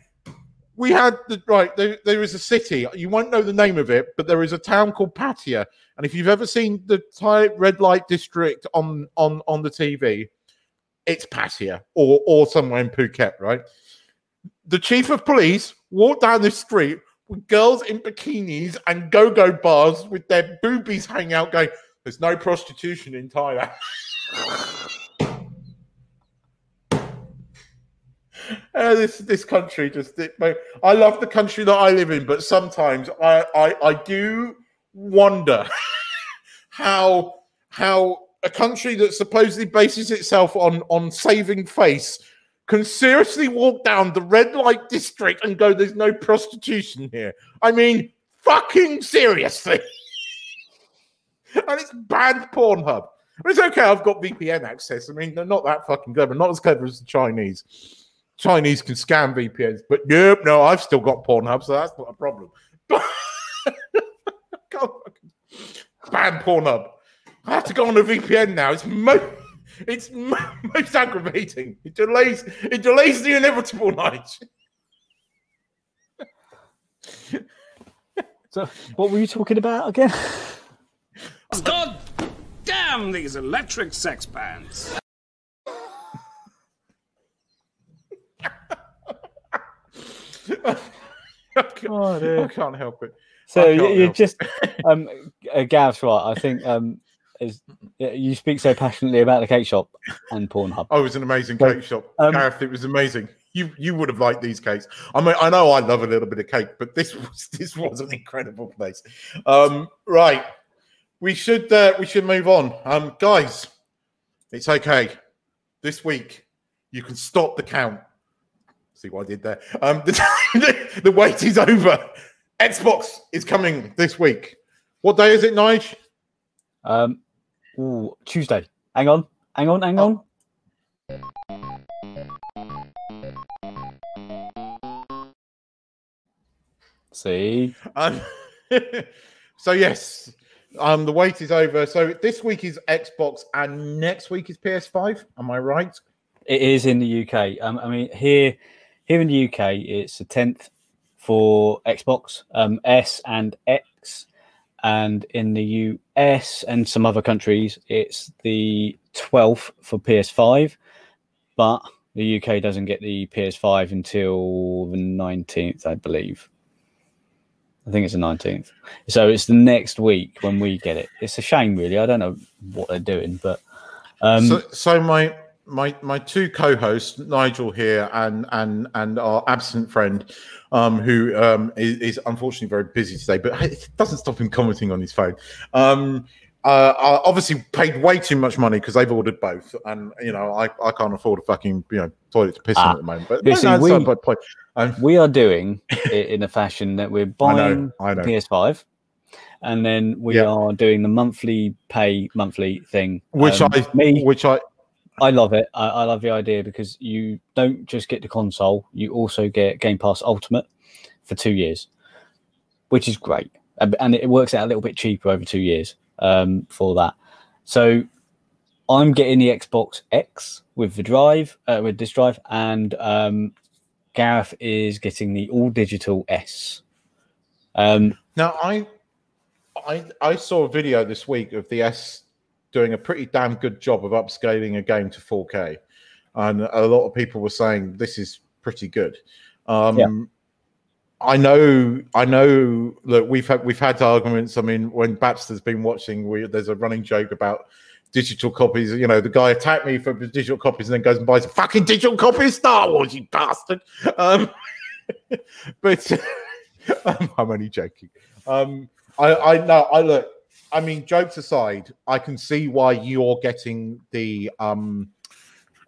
We had the right. There, there is a city. You won't know the name of it, but there is a town called Pattaya. And if you've ever seen the Thai red light district on on on the TV, it's Pattaya or or somewhere in Phuket, right? The chief of police walked down the street with girls in bikinis and go-go bars with their boobies hanging out, going, "There's no prostitution in Thailand." Uh, this this country just it, I love the country that I live in, but sometimes I I, I do wonder how how a country that supposedly bases itself on on saving face can seriously walk down the red light district and go, "There's no prostitution here." I mean, fucking seriously. and it's banned Pornhub. Mean, it's okay. I've got VPN access. I mean, they're not that fucking clever. Not as clever as the Chinese. Chinese can scam VPNs, but nope, no, I've still got Pornhub, so that's not a problem. But fucking ban Pornhub. I have to go on a VPN now. It's mo- it's mo- most aggravating. It delays it delays the inevitable night. So, what were you talking about again? God damn these electric sex bands. I can't, Oh, dear. I can't help it. So you, can't you help it. just um, uh, Gav's right. I think um, is yeah, you speak so passionately about the cake shop and Pornhub. Oh, it was an amazing So, cake shop, um, Gareth. It was amazing. You you would have liked these cakes. I mean, I know I love a little bit of cake, but this was this was an incredible place. Um, right, we should uh, we should move on, um, guys. It's okay. This week, you can stop the count. See what I did there? Um, the, the wait is over. Xbox is coming this week. What day is it, Nige? Um, ooh, Tuesday. Hang on, hang on, hang on. See, Um, so yes, um, the wait is over. So this week is Xbox, and next week is PS5. Am I right? it is in the UK. Um, I mean here, here in the UK, it's the tenth for Xbox um, S and X, and in the US and some other countries, it's the twelfth for PS5, but the UK doesn't get the PS5 until the nineteenth, I believe. I think it's the nineteenth. So it's the next week when we get it. It's a shame, really. I don't know what they're doing, but um, so, so my my my two co-hosts, Nigel here, and and and our absent friend, um, who um, is, is unfortunately very busy today, but it doesn't stop him commenting on his phone. Um, uh, are obviously paid way too much money because they've ordered both, and you know I, I can't afford a fucking you know toilet to piss in Ah. at the moment. But no, see, no, we-. Um, we are doing it in a fashion that we're I know, buying I know. PS5, and then we Yeah. are doing the monthly pay monthly thing. which Um, I me, which I I love it. I, I love the idea because you don't just get the console; you also get Game Pass Ultimate for two years, which is great, and it works out a little bit cheaper over two years um, for that. So I'm getting the Xbox X with the drive, uh, with this drive, and um, Gareth is getting the all digital S. Um, Now, I, I, I saw a video this week of the S doing a pretty damn good job of upscaling a game to 4K, and a lot of people were saying this is pretty good. Um, Yeah. I know, I know. Look, we've had we've had arguments. I mean, when Baxter's been watching, we, there's a running joke about digital copies. You know, the guy attacked me for digital copies and then goes and buys a fucking digital copy of Star Wars, you bastard. Um, but I'm, only joking. Um, I, I know. I look. I mean, jokes aside, I can see why you're getting the um,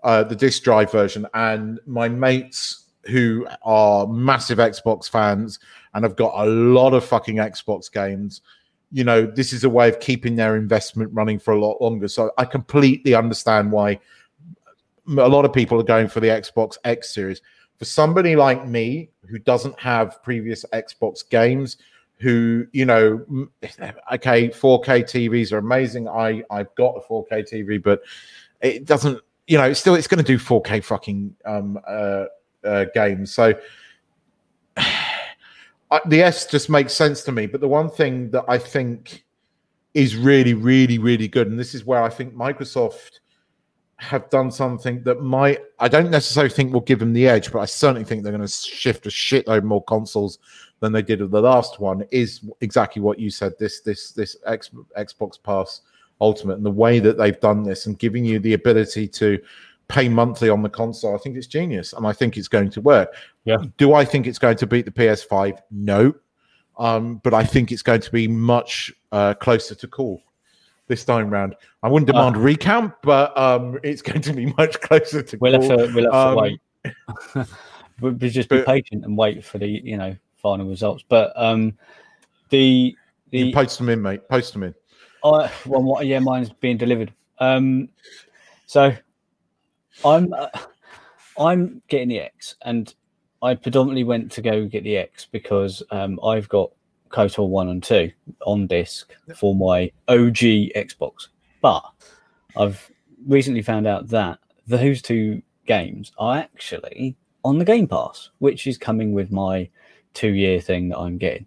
uh, the disc drive version, and my mates who are massive Xbox fans and have got a lot of fucking Xbox games. You know, this is a way of keeping their investment running for a lot longer. So I completely understand why a lot of people are going for the Xbox X series. For somebody like me who doesn't have previous Xbox games, who you know, okay, 4K TVs are amazing. I I've got a 4K TV, but it doesn't. You know, it's still it's going to do 4K fucking um, uh, uh, games. So the S just makes sense to me. But the one thing that I think is really, really, really good, and this is where I think Microsoft have done something that might I don't necessarily think will give them the edge, but I certainly think they're going to shift a shitload more consoles than they did with the last one. Is exactly what you said. This this this X, Xbox Pass Ultimate and the way that they've done this and giving you the ability to pay monthly on the console. I think it's genius, and I think it's going to work. Yeah. Do I think it's going to beat the PS5? No. Um, but I think it's going to be much uh, closer to call this time round. I wouldn't demand a recount, but um, it's going to be much closer to we'll cool. have to we'll have Um, wait. we'll just be but- patient and wait for the you know final results. But um, the the You post them in, mate. Post them in. I well, what, yeah, mine's being delivered. Um, so I'm uh, I'm getting the X, and I predominantly went to go get the X because um, I've got KOTOR one and two on disc for my OG Xbox, but I've recently found out that those two games are actually on the Game Pass, which is coming with my two year thing that I'm getting.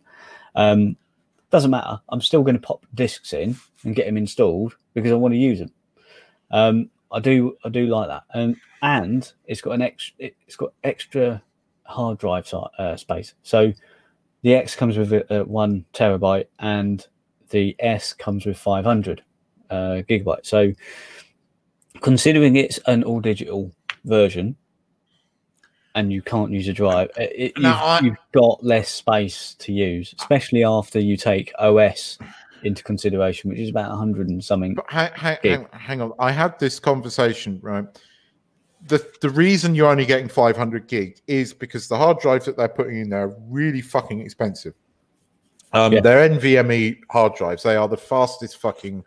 Um, Doesn't matter. I'm still going to pop discs in and get them installed because I want to use them. Um, I do I do like that, and and it's got an extra it's got extra hard drive uh, space. So the X comes with a, a one terabyte, and the S comes with 500 uh. So considering it's an all digital version. And you can't use a drive. It, you've, I- you've got less space to use, especially after you take OS into consideration, which is about 100 and something. Hang, hang, hang on. I had this conversation, right? The the reason you're only getting 500 gig is because the hard drives that they're putting in there are really fucking expensive. Um, Yeah. They're NVMe hard drives. They are the fastest fucking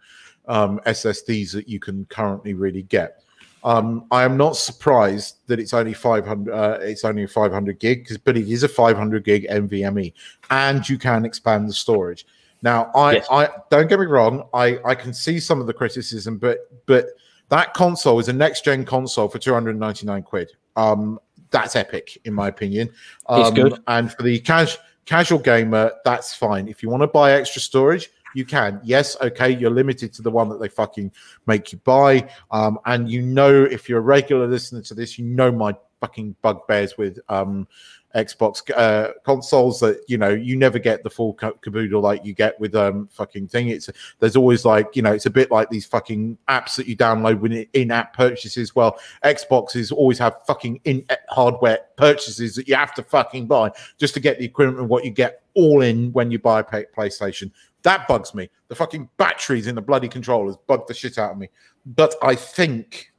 um, SSDs that you can currently really get. Um, I am not surprised that it's only 500. Uh, it's only 500 gig, but it is a 500 gig NVMe, and you can expand the storage. Now, I, Yes. I don't get me wrong. I, I can see some of the criticism, but but that console is a next gen console for 299 quid. Um, that's epic, in my opinion. Um, It's good. And for the cas- casual gamer, that's fine. If you want to buy extra storage, you can. Yes, okay, you're limited to the one that they fucking make you buy. Um, and you know, if you're a regular listener to this, you know my fucking bugbears with um, Xbox uh, consoles that you know you never get the full caboodle like you get with um fucking thing. It's there's always like you know it's a bit like these fucking apps that you download when in-app purchases. Well, Xboxes always have fucking in hardware purchases that you have to fucking buy just to get the equivalent of what you get all in when you buy a PlayStation. That bugs me. The fucking batteries in the bloody controllers bug the shit out of me. But I think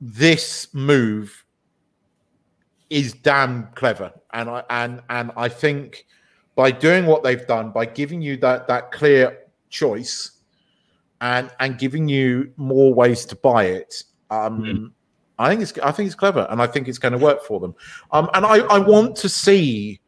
this move is damn clever, and I and and I think by doing what they've done, by giving you that that clear choice, and and giving you more ways to buy it, um, Mm. I think it's I think it's clever, and I think it's going to work for them. Um, and I I want to see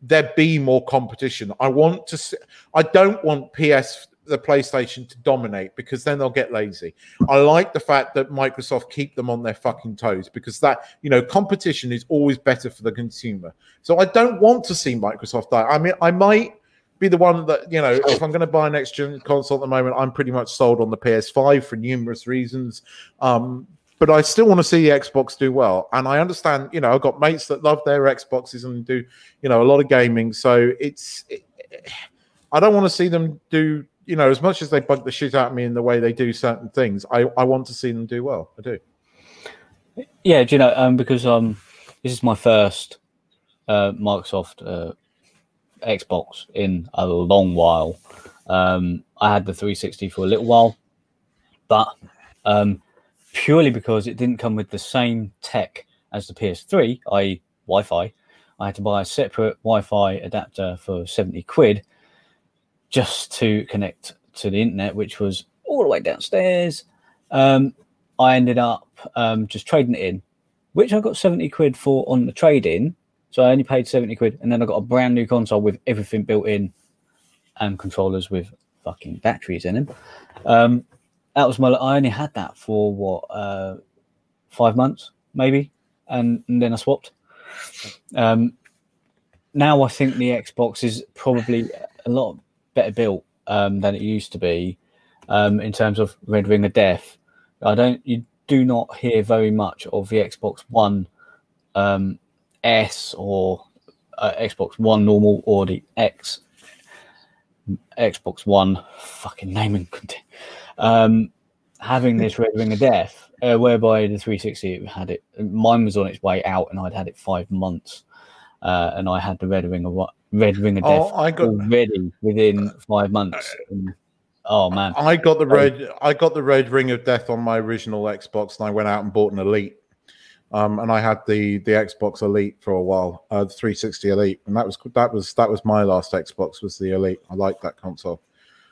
there be more competition. I want to. See, I don't want PS the PlayStation to dominate because then they'll get lazy. I like the fact that Microsoft keep them on their fucking toes because that you know competition is always better for the consumer. So I don't want to see Microsoft die. I mean, I might be the one that you know if I'm going to buy an next gen console at the moment, I'm pretty much sold on the PS5 for numerous reasons. Um, but I still want to see the Xbox do well, and I understand. You know, I've got mates that love their Xboxes and do you know a lot of gaming. So it's. It, I don't want to see them do, you know, as much as they bug the shit out of me in the way they do certain things. I, I want to see them do well. I do. Yeah, do you know? Um, because um, this is my first uh, Microsoft uh, Xbox in a long while. Um, I had the 360 for a little while, but um, purely because it didn't come with the same tech as the PS3, i.e., Wi-Fi, I had to buy a separate Wi-Fi adapter for 70 quid just to connect to the internet, which was all the way downstairs. Um, I ended up um, just trading it in, which I got 70 quid for on the trade in. So I only paid 70 quid. And then I got a brand new console with everything built in and controllers with fucking batteries in them. Um, that was my, I only had that for what, uh, five months maybe. And, and then I swapped. Um, now I think the Xbox is probably a lot better built um, than it used to be um, in terms of Red Ring of Death. I don't. You do not hear very much of the Xbox One um, S or uh, Xbox One normal or the X Xbox One fucking naming content. Um, having this Red Ring of Death, uh, whereby the 360 had it. Mine was on its way out, and I'd had it five months, uh, and I had the Red Ring of Red Ring of Death Oh, I got- already within five months. And, oh man, I got the red. I got the red ring of death on my original Xbox, and I went out and bought an Elite. Um, and I had the the Xbox Elite for a while, uh, the 360 Elite, and that was that was that was my last Xbox was the Elite. I liked that console.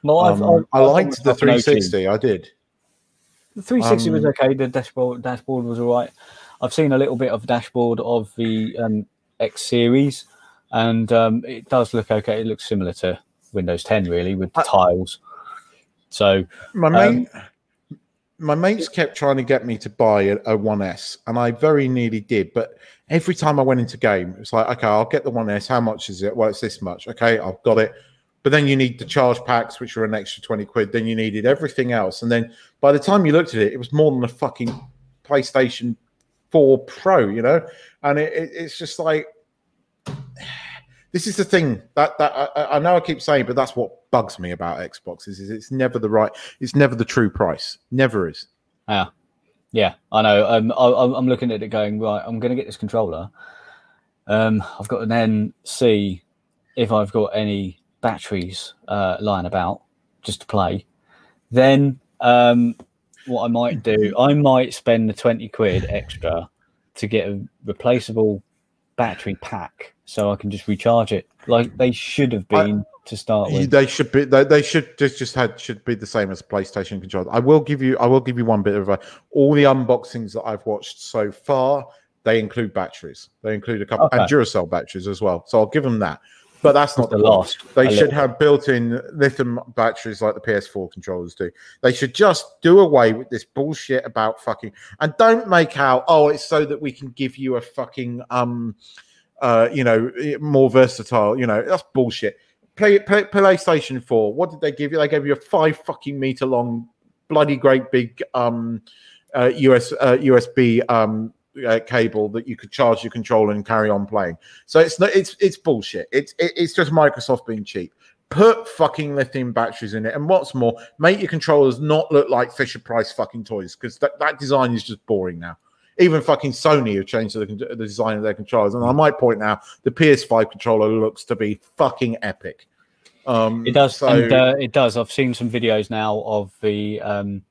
I've, Um, I've- I I've liked the myself an OT. 360. I did. The 360 was Um, okay. The dashboard dashboard was all right. I've seen a little bit of dashboard of the um, X series, and um, it does look okay. It looks similar to Windows 10, really, with the I- tiles. So My Um, mate, my mates kept trying to get me to buy a, a 1S, and I very nearly did. But every time I went into game, it was like, okay, I'll get the 1S. How much is it? Well, it's this much. Okay, I've got it. but then you need the charge packs, which were an extra 20 quid. Then you needed everything else. And then by the time you looked at it, it was more than a fucking PlayStation 4 Pro, you know? And it, it, it's just like, this is the thing that, that I, I know I keep saying, but that's what bugs me about Xbox is, it's never the right, it's never the true price. Never is. Yeah, yeah, I know. Um, I, I'm I'm looking at it going right. I'm going to get this controller. Um, I've got to then see if I've got any batteries uh, lying about just to play. Then um, what I might do, I might spend the twenty quid extra to get a replaceable battery pack so I can just recharge it like they should have I- been to start with. They should be. They, they should just just had should be the same as PlayStation controller. I will give you. I will give you one bit of a. All the unboxings that I've watched so far, they include batteries. They include a couple and Okay. Duracell batteries as well. So I'll give them that. But that's not the the last. They should little- have built-in lithium batteries like the PS4 controllers do. They should just do away with this bullshit about fucking and don't make out oh it's so that we can give you a fucking um uh you know more versatile you know that's bullshit. Play, play PlayStation 4. What did they give you? They gave you a five fucking meter long, bloody great big um uh, US uh, USB um uh, cable that you could charge your controller and carry on playing. So it's not it's it's bullshit. It's it, it's just Microsoft being cheap. Put fucking lithium batteries in it, and what's more, make your controllers not look like Fisher Price fucking toys because that, that design is just boring now. Even fucking Sony have changed the, the design of their controllers, and I might point out the PS5 controller looks to be fucking epic. Um, It does, so- and uh, it does. I've seen some videos now of the um,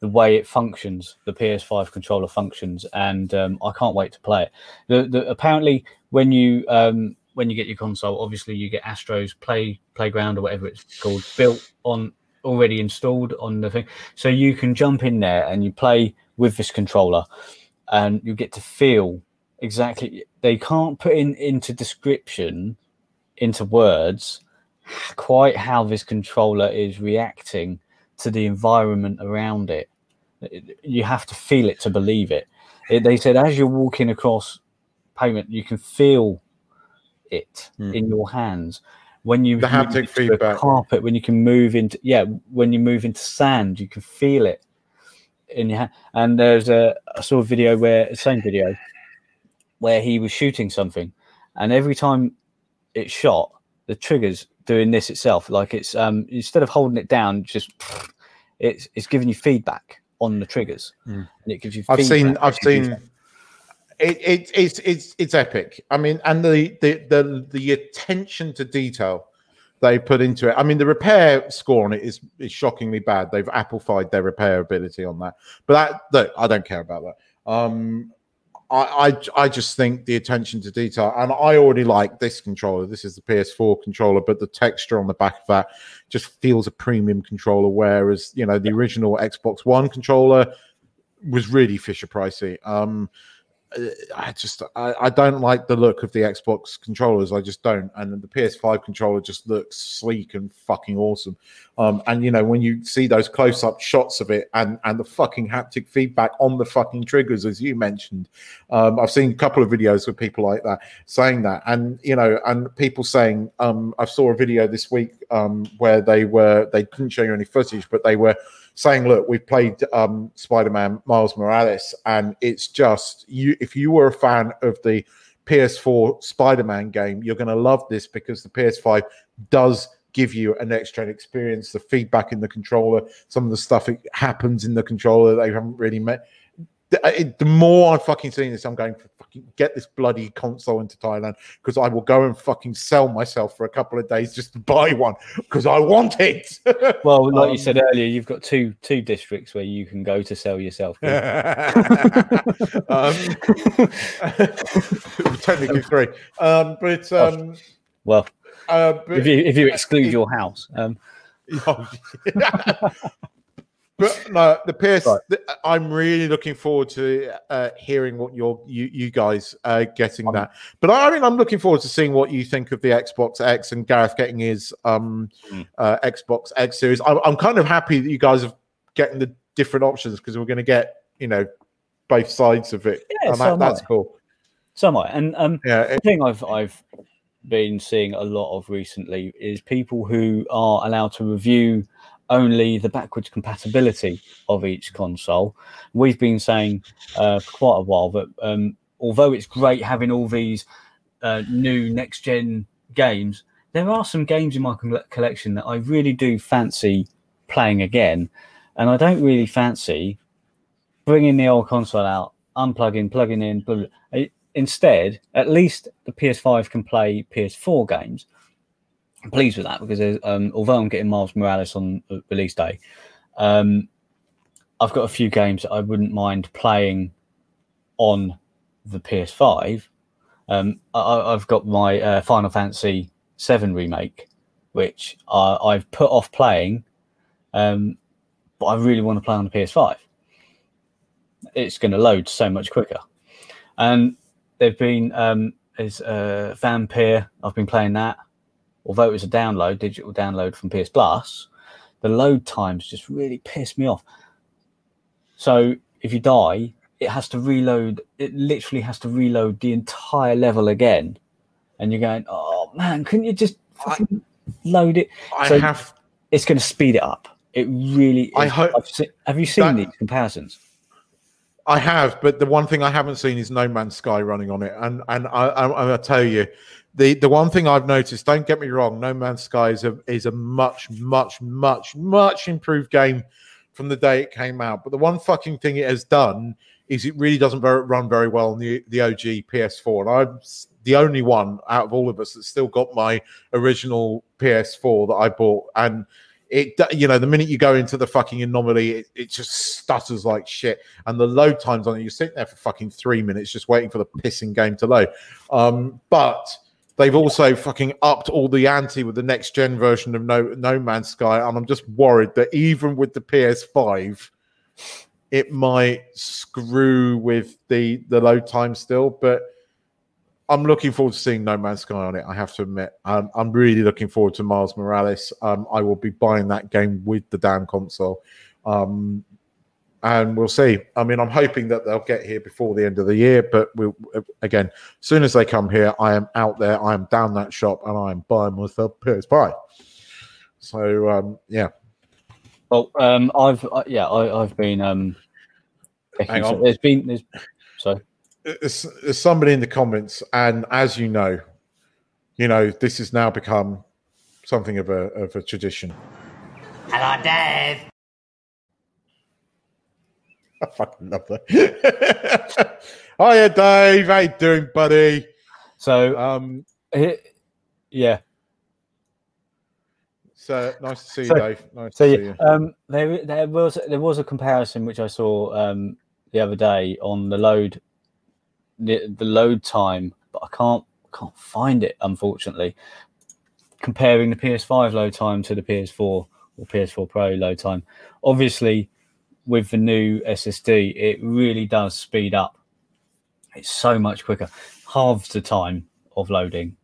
the way it functions, the PS5 controller functions, and um, I can't wait to play it. The, the apparently when you um, when you get your console, obviously you get Astro's Play Playground or whatever it's called built on already installed on the thing, so you can jump in there and you play with this controller, and you get to feel exactly. They can't put in into description into words quite how this controller is reacting to the environment around it. You have to feel it to believe it. it they said as you're walking across pavement, you can feel it Hmm. in your hands. When you The haptic feedback. carpet, when you can move into yeah, when you move into sand, you can feel it in your hand. And there's a I saw a video where same video where he was shooting something, and every time it shot, the triggers doing this itself. Like it's um instead of holding it down, just it's it's giving you feedback on the triggers, Mm. and it gives you. I've seen I've as you do seen it, it it's it's it's epic. I mean, and the the the the attention to detail they put into it. I mean, the repair score on it is is shockingly bad. They've applified their repair ability on that, but that look, I don't care about that. Um, I, I I just think the attention to detail, and I already like this controller. This is the PS4 controller, but the texture on the back of that just feels a premium controller. Whereas you know the original Xbox One controller was really Fisher pricey. Um, I just I, I don't like the look of the Xbox controllers. I just don't, and the PS5 controller just looks sleek and fucking awesome. Um, and you know when you see those close-up shots of it and and the fucking haptic feedback on the fucking triggers, as you mentioned, um, I've seen a couple of videos with people like that saying that, and you know, and people saying, um, I saw a video this week um, where they were they couldn't show you any footage, but they were saying, "Look, we've played um, Spider-Man Miles Morales, and it's just you. If you were a fan of the PS4 Spider-Man game, you're going to love this because the PS5 does." Give you a next gen experience, the feedback in the controller, some of the stuff that happens in the controller they haven't really met. The, it- the more I'm fucking seeing this, I'm going to fucking get this bloody console into Thailand because I will go and fucking sell myself for a couple of days just to buy one because I want it. Well, like Um, you said earlier, you've got two two districts where you can go to sell yourself. um, technically three, um, but um, well, uh, but, if you if you exclude your house, um, Oh, yeah. But no, the PS. Right. the- I'm really looking forward to uh, hearing what you're you you guys uh, getting Um, that. But I mean, I'm looking forward to seeing what you think of the Xbox X and Gareth getting his um, Mm. uh, Xbox X series. I'm, I'm kind of happy that you guys are getting the different options because we're going to get you know both sides of it. Yeah, and so that, that's I. cool. so am I. And um, Yeah, the thing I've I've been seeing a lot of recently is people who are allowed to review only the backwards compatibility of each console. We've been saying uh, for quite a while that um, although it's great having all these uh, new next gen games, there are some games in my coll- collection that I really do fancy playing again, and I don't really fancy bringing the old console out, unplugging, plugging in. Blah, blah. Instead, at least the PS5 can play PS4 games. Pleased with that because um, although I'm getting Miles Morales on release day, um, I've got a few games I wouldn't mind playing on the PS5. Um, I, I've got my uh, Final Fantasy VII remake, which I, I've put off playing, um, but I really want to play on the PS5. It's going to load so much quicker, and they've been um, is uh, Vampire. I've been playing that, although it was a download, digital download from PS Plus. The load times just really piss me off. So if you die, it has to reload. It literally has to reload the entire level again, and you're going, "Oh man, couldn't you just fucking load it?" I So- have It's going to speed it up. It really. I is. hope- I've se- have you seen that- these comparisons? I have, but the one thing I haven't seen is No Man's Sky running on it, and and I, I, I'm tell you, the the one thing I've noticed. Don't get me wrong, No Man's Sky is a is a much much much much improved game from the day it came out. But the one fucking thing it has done is it really doesn't very, run very well on the the OG PS4, and I'm the only one out of all of us that's still got my original PS4 that I bought, and it you know the minute you go into the fucking anomaly, it, it just stutters like shit and the load times on it, you're sitting there for fucking three minutes just waiting for the pissing game to load. Um, but they've also fucking upped all the ante with the next gen version of No No Man's Sky, and I'm just worried that even with the PS5, it might screw with the the load time still. But I'm looking forward to seeing No Man's Sky on it. I have to admit, um, I'm really looking forward to Miles Morales. Um, I will be buying that game with the damn console. Um, and we'll see. I mean, I'm hoping that they'll get here before the end of the year. But we'll again, as soon as they come here, I am out there. I am down that shop, and I am buying myself PS5. So um, yeah, Well, um, I've uh, yeah, I, I've been um, Hang on. There's been there's so there's, there's somebody in the comments, and as you know, you know this has now become something of a of a tradition. Hello, Dave. I fucking love that. Hiya, Dave. How you doing, buddy? so Um, eh, yeah. so nice to see you, So- Dave. Nice So to see you. um, there there was there was a comparison which I saw um, the other day on the load the, the load time, but I can't can't find it unfortunately. Comparing the PS5 load time to the PS4 or PS4 Pro load time, obviously with the new SSD, it really does speed up. It's so much quicker, halves the time of loading.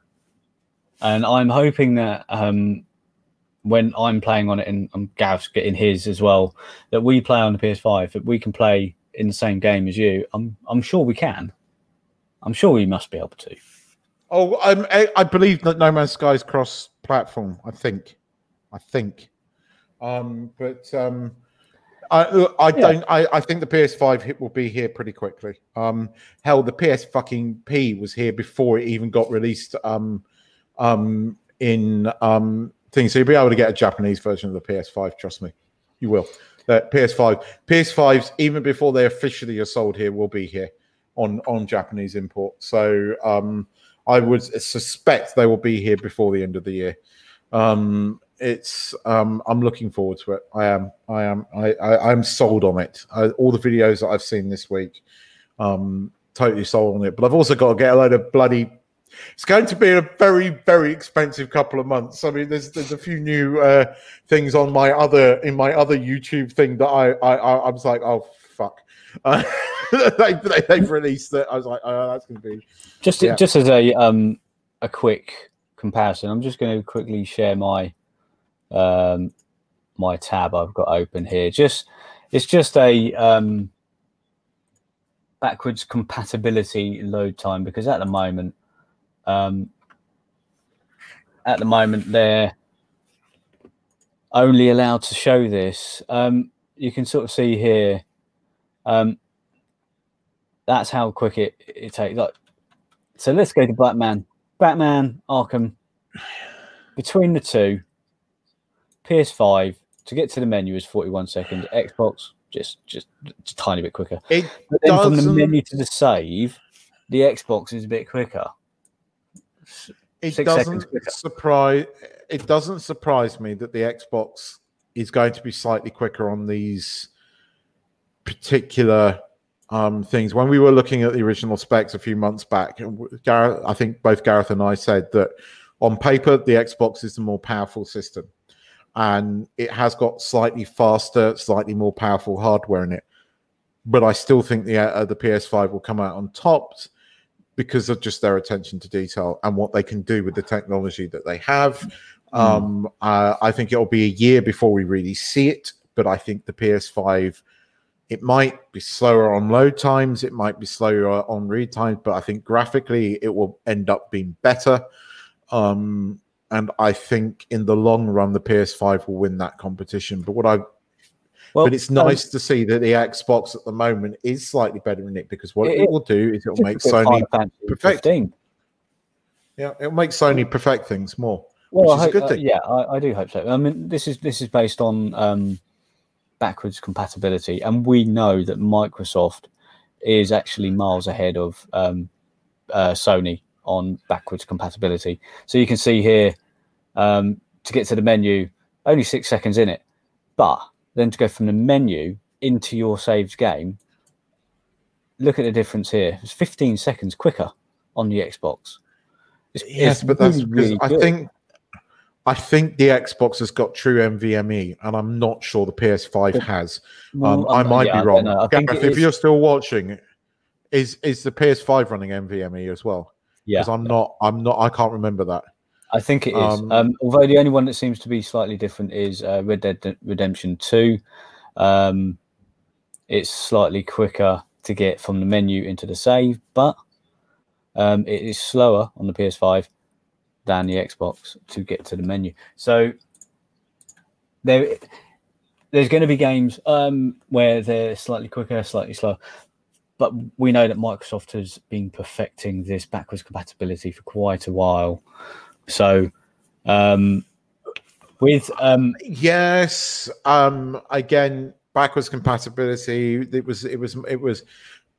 And I'm hoping that um, when I'm playing on it and um, Gav's getting his as well, that we play on the PS5, that we can play in the same game as you. I'm I'm sure we can. I'm sure we must be able to. Oh, I, I believe that No Man's Sky is cross-platform. I think, I think, um, but um, I I don't. I, I think the PS5 hit will be here pretty quickly. Um, hell, the PS fucking P was here before it even got released. Um, um, in um things, so you'll be able to get a Japanese version of the PS5. Trust me, you will. The PS5, PS5s, even before they officially are sold here, will be here on on Japanese import. So um, I would suspect they will be here before the end of the year. Um, it's um, I'm looking forward to it. I am. I am. I, I I'm sold on it. I, all the videos that I've seen this week, um, totally sold on it. But I've also got to get a load of bloody. It's going to be a very very expensive couple of months. I mean, there's there's a few new uh, things on my other in my other YouTube thing that I I, I, I was like, oh fuck. Uh, they, they, they've released that. I was like, oh, that's going to be Just Yeah. just as a um a quick comparison, I'm just going to quickly share my um my tab I've got open here. Just it's just a um backwards compatibility load time because at the moment um at the moment they're only allowed to show this. Um, you can sort of see here. Um, that's how quick it, it takes. Like, so let's go to Batman. Batman Arkham. Between the two, PS5 to get to the menu is 41 seconds. Xbox just just, just a tiny bit quicker. It But then from the menu to the save, the Xbox is a bit quicker. it six doesn't quicker. surprise it doesn't surprise me that the Xbox is going to be slightly quicker on these particular um, things. When we were looking at the original specs a few months back, Gareth, I think both Gareth and I said that on paper the Xbox is the more powerful system, and it has got slightly faster, slightly more powerful hardware in it. But I still think the uh, the PS5 will come out on top because of just their attention to detail and what they can do with the technology that they have. Um, uh, I think it'll be a year before we really see it, but I think the PS5 it might be slower on load times, it might be slower on read times, but I think graphically it will end up being better. Um, and I think in the long run, the PS5 will win that competition. But what I Well, but it's um, nice to see that the Xbox at the moment is slightly better in it because what It- it, will do is it will make a Sony perfect. 15. yeah it'll make Sony perfect things more. Well, which I is a hope, good uh, yeah, I, I do hope so. I mean, this is this is based on um, backwards compatibility, and we know that Microsoft is actually miles ahead of um, uh, Sony on backwards compatibility. So you can see here um, to get to the menu, only six seconds in it, but then to go from the menu into your saved game, look at the difference here. It's 15 seconds quicker on the Xbox. It's, Yes, it's but that's really, because really I think I think the Xbox has got true NVMe, and I'm not sure the PS5 has. Um, Well, I might yeah, be wrong. know. I think Gareth, if is- you're still watching, is is the PS5 running NVMe as well? Yeah, Because I'm not. I'm not. I can't remember that. I think it is. um, Um, although the only one that seems to be slightly different is uh, Red Dead Redemption Two. Um, it's slightly quicker to get from the menu into the save, but um, it is slower on the PS5 than the Xbox to get to the menu. So there, there's going to be games um, where they're slightly quicker, slightly slower. But we know that Microsoft has been perfecting this backwards compatibility for quite a while. So, um, with um, Yes. Um. Again, backwards compatibility. It was. It was. It was.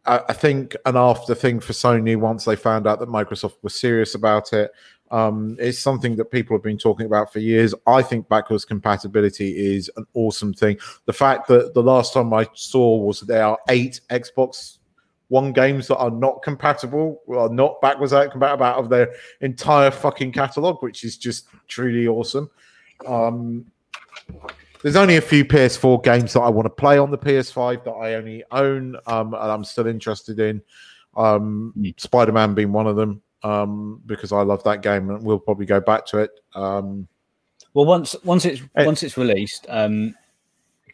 I think an after thing for Sony once they found out that Microsoft was serious about it. Um, it's something that people have been talking about for years. I think backwards compatibility is an awesome thing. The fact that the last time I saw was there are eight Xbox One games that are not compatible, are not backwards out compatible out of their entire fucking catalog, which is just truly awesome. Um, there's only a few PS4 games that I want to play on the PS5 that I only own, um, and I'm still interested in. Um, Mm. Spider Man being one of them, um, because I love that game, and we'll probably go back to it. Um, Well, once once it's Hey. once it's released, um,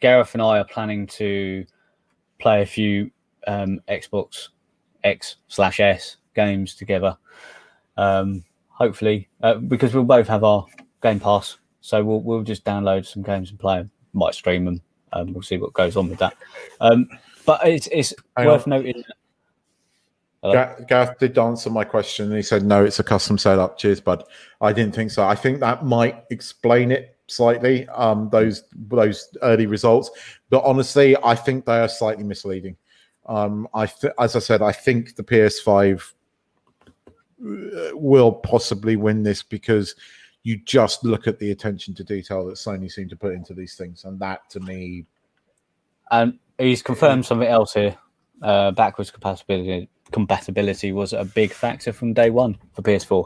Gareth and I are planning to play a few um, Xbox X slash S games together. Um, hopefully, uh, because we'll both have our Game Pass, so we'll we'll just download some games and play them. Might stream them. Um, we'll see what goes on with that. Um, but it's it's Hang worth on. noting. Gareth did answer my question, and he said, "No, it's a custom setup." Cheers, bud. I didn't think so. I think that might explain it slightly. Um, those those early results, but honestly, I think they are slightly misleading. Um, I th- as I said, I think the PS5 uh, will possibly win this because you just look at the attention to detail that Sony seem to put into these things, and that to me, And he's confirmed something else here. Uh, backwards compatibility compatibility was a big factor from day one for PS4.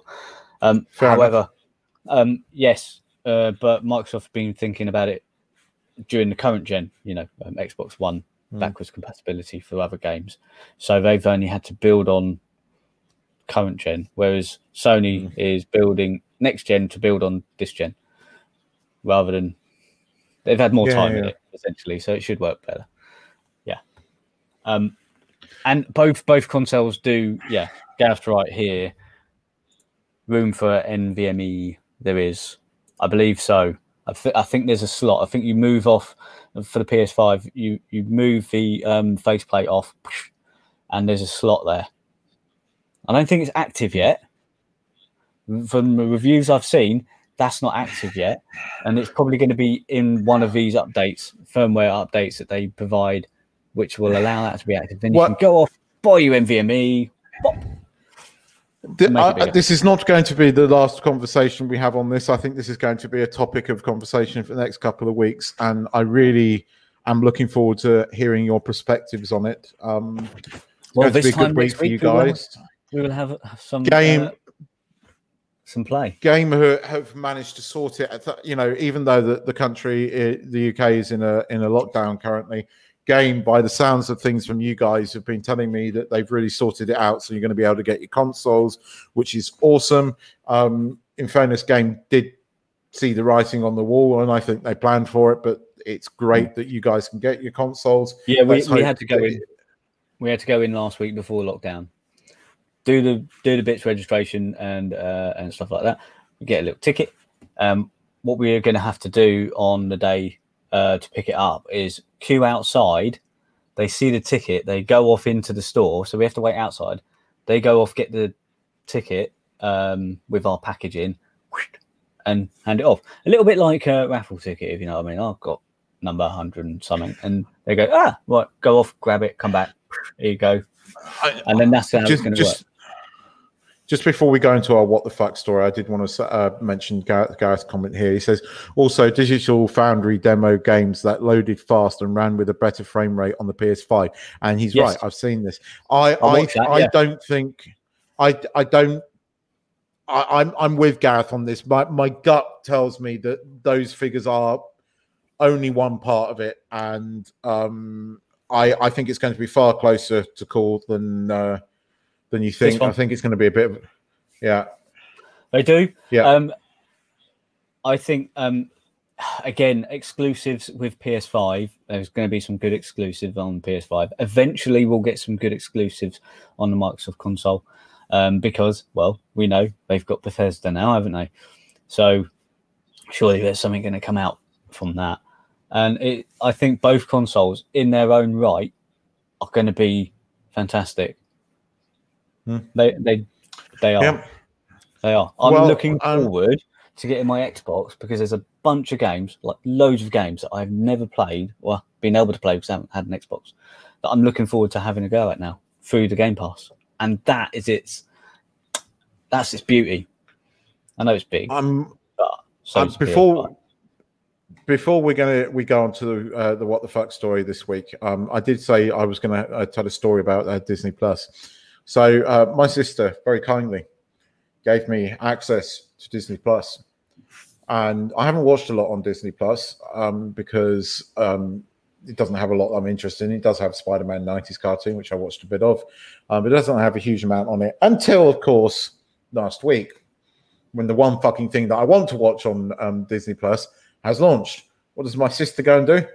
Um, however, um, yes, uh, but Microsoft have been thinking about it during the current gen. You know, um, Xbox One Hmm. backwards compatibility for other games. So they've only had to build on current gen, whereas Sony Hmm. is building next gen to build on this gen, rather than they've had more Yeah, time in it essentially, so it should work better. Yeah. Um, and both both consoles do. Yeah, Gareth's right here. Room for NVMe there is. I believe so. I, th- I think there's a slot. I think you move off for the PS5. You you move the um, faceplate off, and there's a slot there. I don't think it's active yet. From the reviews I've seen, that's not active yet, and it's probably going to be in one of these updates, firmware updates that they provide, which will allow that to be active. Then you What- can go off, buy you NVMe. Pop. Th- Make I- this is not going to be the last conversation we have on this. I think this is going to be a topic of conversation for the next couple of weeks, and I really am looking forward to hearing your perspectives on it. Um, Well, this time week for you week we will- guys. We will have, have some Game- uh, some play. Game who have managed to sort it. You know, even though the, the country, eh, the UK, is in a in a lockdown currently. Game, by the sounds of things from you guys, have been telling me that they've really sorted it out. So you're going to be able to get your consoles, which is awesome. Um, in fairness, Game did see the writing on the wall, and I think they planned for it. But it's great that you guys can get your consoles. Yeah, we, we had to go in. We had to go in last week before lockdown. Do the do the bits registration and uh, and stuff like that. We get a little ticket. Um, what we're going to have to do on the day uh, to pick it up is queue outside. They see the ticket. They go off into the store, so we have to wait outside. They go off, get the ticket um, with our packaging, and hand it off. A little bit like a raffle ticket, if you know what I mean. I've got number 100 and something. And they go, ah, right, go off, grab it, come back. Here you go. And then that's how it's just, going to work. Just, before we go into our what the fuck story, I did want to uh, mention Gareth, Gareth's comment here. He says also Digital Foundry demo games that loaded fast and ran with a better frame rate on the PS5, and he's Yes. right. I've seen this. I I, that, I yeah. don't think I I don't. I, I'm I'm with Gareth on this. My my gut tells me that those figures are only one part of it, and um, I I think it's going to be far closer to call than uh, than you think. I think it's going to be a bit of yeah. They do. Yeah. Um, I think um, again exclusives with PS5. There's going to be some good exclusives on PS5. Eventually, we'll get some good exclusives on the Microsoft console um, because, well, we know they've got Bethesda now, haven't they? So surely there's something going to come out from that. And it, I think both consoles, in their own right, are going to be fantastic. Hmm. They they they are. Yeah. They are. I'm Well, looking um, forward to getting my Xbox because there's a bunch of games, like loads of games that I've never played or been able to play because I haven't had an Xbox that I'm looking forward to having a go at now through the Game Pass. And that is its that's its beauty. I know it's big, Um, so um, before PS5. before we're gonna we go on to the uh, the what the fuck story this week. Um, I did say I was gonna uh, tell a story about uh, Disney Plus. So uh, my sister very kindly gave me access to Disney Plus, and I haven't watched a lot on Disney Plus um, because um, it doesn't have a lot I'm interested in. It does have Spider Man '90s cartoon, which I watched a bit of, um, but it doesn't have a huge amount on it until, of course, last week when the one fucking thing that I want to watch on um, Disney Plus has launched. What does my sister go and do?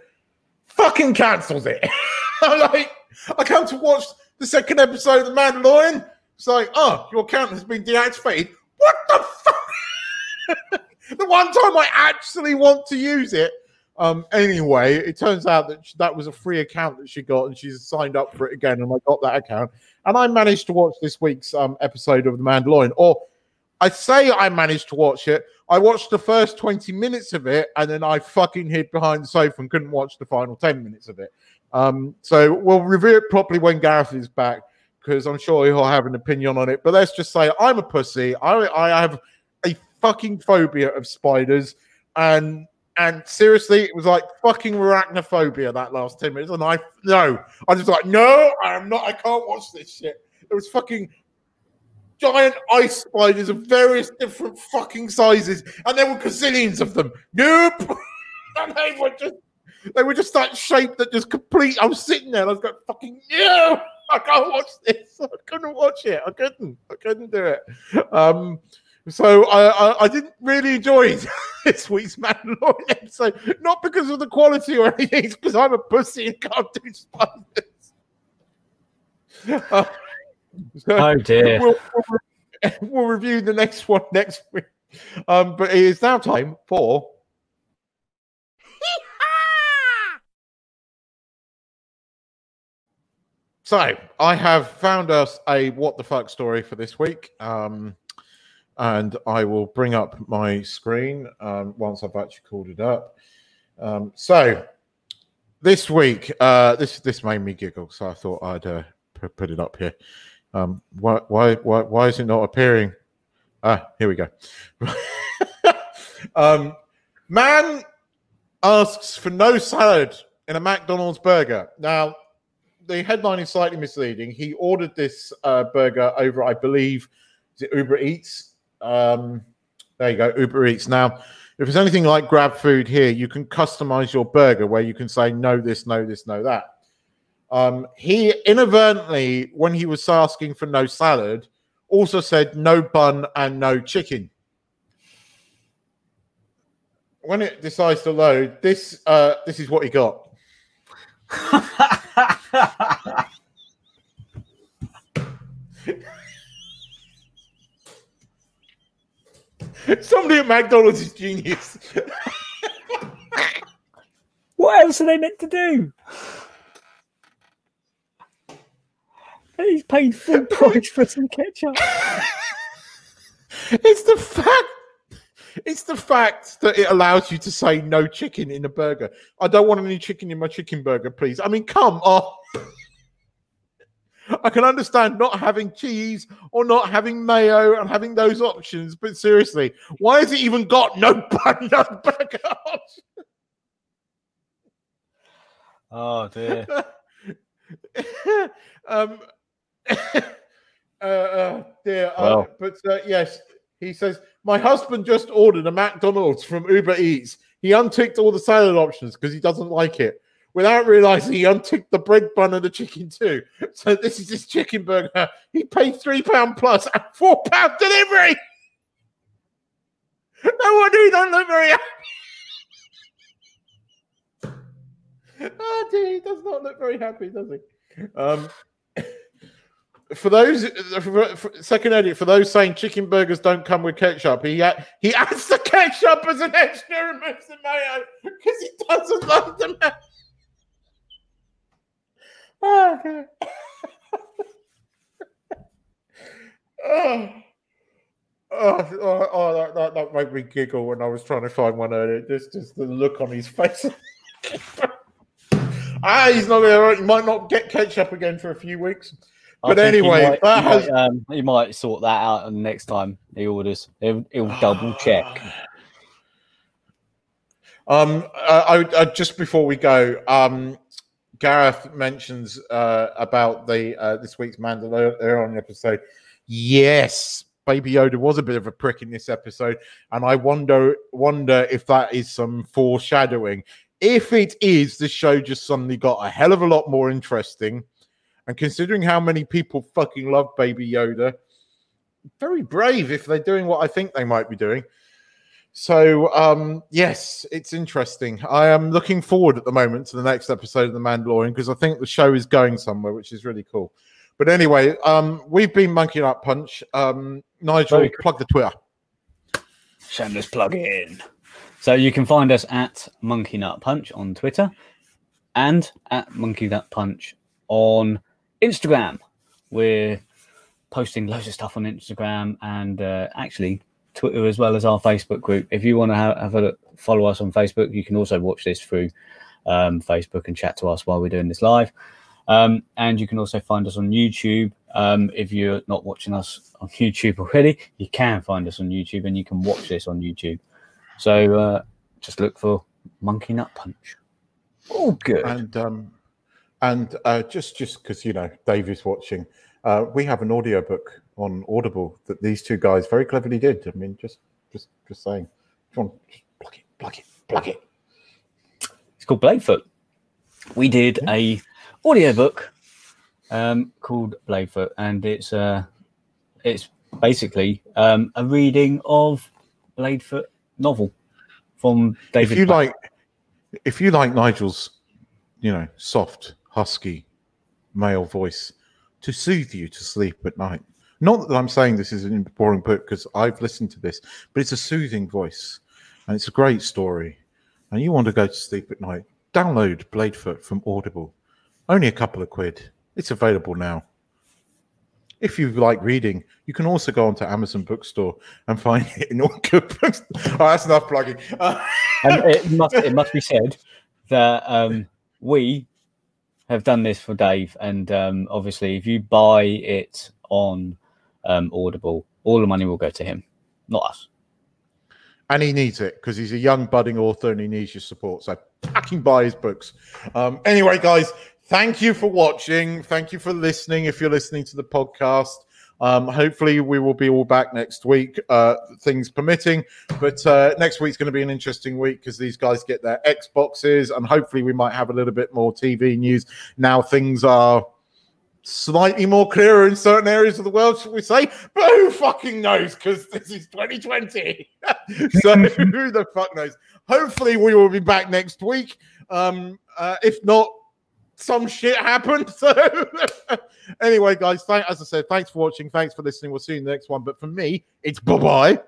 Fucking cancels it. I'm like, I come to watch the second episode of The Mandalorian. It's like, oh, your account has been deactivated. What the fuck? the one time I actually want to use it. Um, anyway, it turns out that that was a free account that she got, and she's signed up for it again. And I got that account, and I managed to watch this week's um, episode of The Mandalorian. Or I say I managed to watch it. I watched the first 20 minutes of it and then I fucking hid behind the sofa and couldn't watch the final 10 minutes of it. Um, so we'll review it properly when Gareth is back because I'm sure he'll have an opinion on it. But let's just say I'm a pussy. I, I have a fucking phobia of spiders. And and seriously, it was like fucking arachnophobia that last 10 minutes. And I, no, I was like, no, I'm not, I can't watch this shit. It was fucking giant ice spiders of various different fucking sizes, and there were gazillions of them. Nope. and they were just they were just that shape that just complete. I was sitting there, and I was going, "Fucking no, I can't watch this. I couldn't watch it. I couldn't. I couldn't do it." Um, so I, I, I didn't really enjoy this week's Mandalorian episode, not because of the quality or anything, because I'm a pussy and can't do spiders. Uh, so- Oh dear. We'll, we'll, we'll review the next one next week. Um, but it is now time for. So I have found us a what the fuck story for this week. Um, and I will bring up my screen um, once I've actually called it up. Um, so this week, uh, this this made me giggle, so I thought I'd uh, p- put it up here. Um, why, why why why is it not appearing? Ah, here we go. um, man asks for no salad in a McDonald's burger. Now, the headline is slightly misleading. He ordered this uh, burger over, I believe, is it Uber Eats? Um, there you go, Uber Eats. Now, if it's anything like Grab Food here, you can customize your burger where you can say no this, no this, no that. Um, he inadvertently, when he was asking for no salad, also said no bun and no chicken. When it decides to load, this uh, this is what he got. Somebody at McDonald's is genius. what else are they meant to do? He's paid full price for some ketchup. it's the fact. It's the fact that it allows you to say no chicken in a burger. I don't want any chicken in my chicken burger, please. I mean, come on. I can understand not having cheese or not having mayo and having those options, but seriously, why has it even got no bun, no burger? Oh dear. um, uh, uh, dear, uh, but uh, yes, he says my husband just ordered a McDonald's from Uber Eats. He unticked all the salad options because he doesn't like it. Without realizing, he unticked the bread bun and the chicken too. So this is his chicken burger. He paid three pound plus and four pound delivery. No wonder he don't look very happy. oh dear, he does not look very happy, does he? Um, for those for, for, second edit, for those saying chicken burgers don't come with ketchup, he he adds the ketchup as an extra and removes the mayo because he doesn't like the mayo. Oh, oh. Oh, oh, oh that, that, that made me giggle when I was trying to find one earlier. Just, just the look on his face. ah, he's not there. He might not get ketchup again for a few weeks. But think he anyway, might- that he, has- might, um, he might sort that out and next time he orders. He'll, he'll double check. Um, I, I just before we go, um, Gareth mentions uh, about the uh, this week's Mandalorian episode. Yes, Baby Yoda was a bit of a prick in this episode, and I wonder wonder if that is some foreshadowing. If it is, the show just suddenly got a hell of a lot more interesting. And considering how many people fucking love Baby Yoda, very brave if they're doing what I think they might be doing. So, um, yes, it's interesting. I am looking forward at the moment to the next episode of The Mandalorian because I think the show is going somewhere, which is really cool. But anyway, um, we've been Monkey Nut Punch. Um, Nigel, Very plug the Twitter. Shameless plug in. So you can find us at Monkey Nut Punch on Twitter and at Monkey Nut Punch on Instagram. We're posting loads of stuff on Instagram and uh, actually Twitter as well as our Facebook group. If you want to have, have a look, follow us on Facebook, you can also watch this through um, Facebook and chat to us while we're doing this live. Um, and you can also find us on YouTube. Um, if you're not watching us on YouTube already, you can find us on YouTube and you can watch this on YouTube. So uh, just look for Monkey Nut Punch. All good. And um, and uh, just just because you know Dave is watching, uh, we have an audiobook on Audible that these two guys very cleverly did. I mean, just just just saying. On, just plug it, plug it, plug it. It's called Bladefoot. We did a audiobook um, called Bladefoot, and it's uh, it's basically um, a reading of Bladefoot novel from David. if you Mack. like if you like nigel's you know soft husky male voice to soothe you to sleep at night Not that I'm saying this is a boring book because I've listened to this, but it's a soothing voice and it's a great story. And you want to go to sleep at night, download Bladefoot from Audible. Only a couple of quid. It's available now. If you like reading, you can also go onto Amazon Bookstore and find it in all good books. Oh, that's enough plugging. Uh, and it must it must be said that um, we have done this for Dave, and um, obviously, if you buy it on um, Audible, all the money will go to him, not us. and he needs it because he's a young budding author and he needs your support. So fucking buy his books. Um, anyway, guys, thank you for watching. Thank you for listening. If you're listening to the podcast, um, hopefully we will be all back next week, uh, things permitting. But uh, next week's going to be an interesting week because these guys get their Xboxes, and hopefully we might have a little bit more TV news. Now things are slightly more clearer in certain areas of the world, should we say? But who fucking knows? Because this is 2020. so who the fuck knows? Hopefully, we will be back next week. Um, uh, if not, some shit happened. So anyway, guys, thank as I said, thanks for watching. Thanks for listening. We'll see you in the next one. But for me, it's bye bye.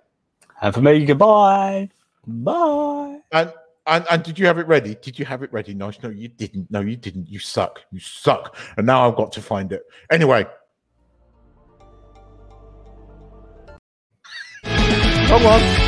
And for me, goodbye. Bye. And and and did you have it ready? Did you have it ready? No, no, you didn't. No, you didn't. You suck. You suck. And now I've got to find it. Anyway. Come on.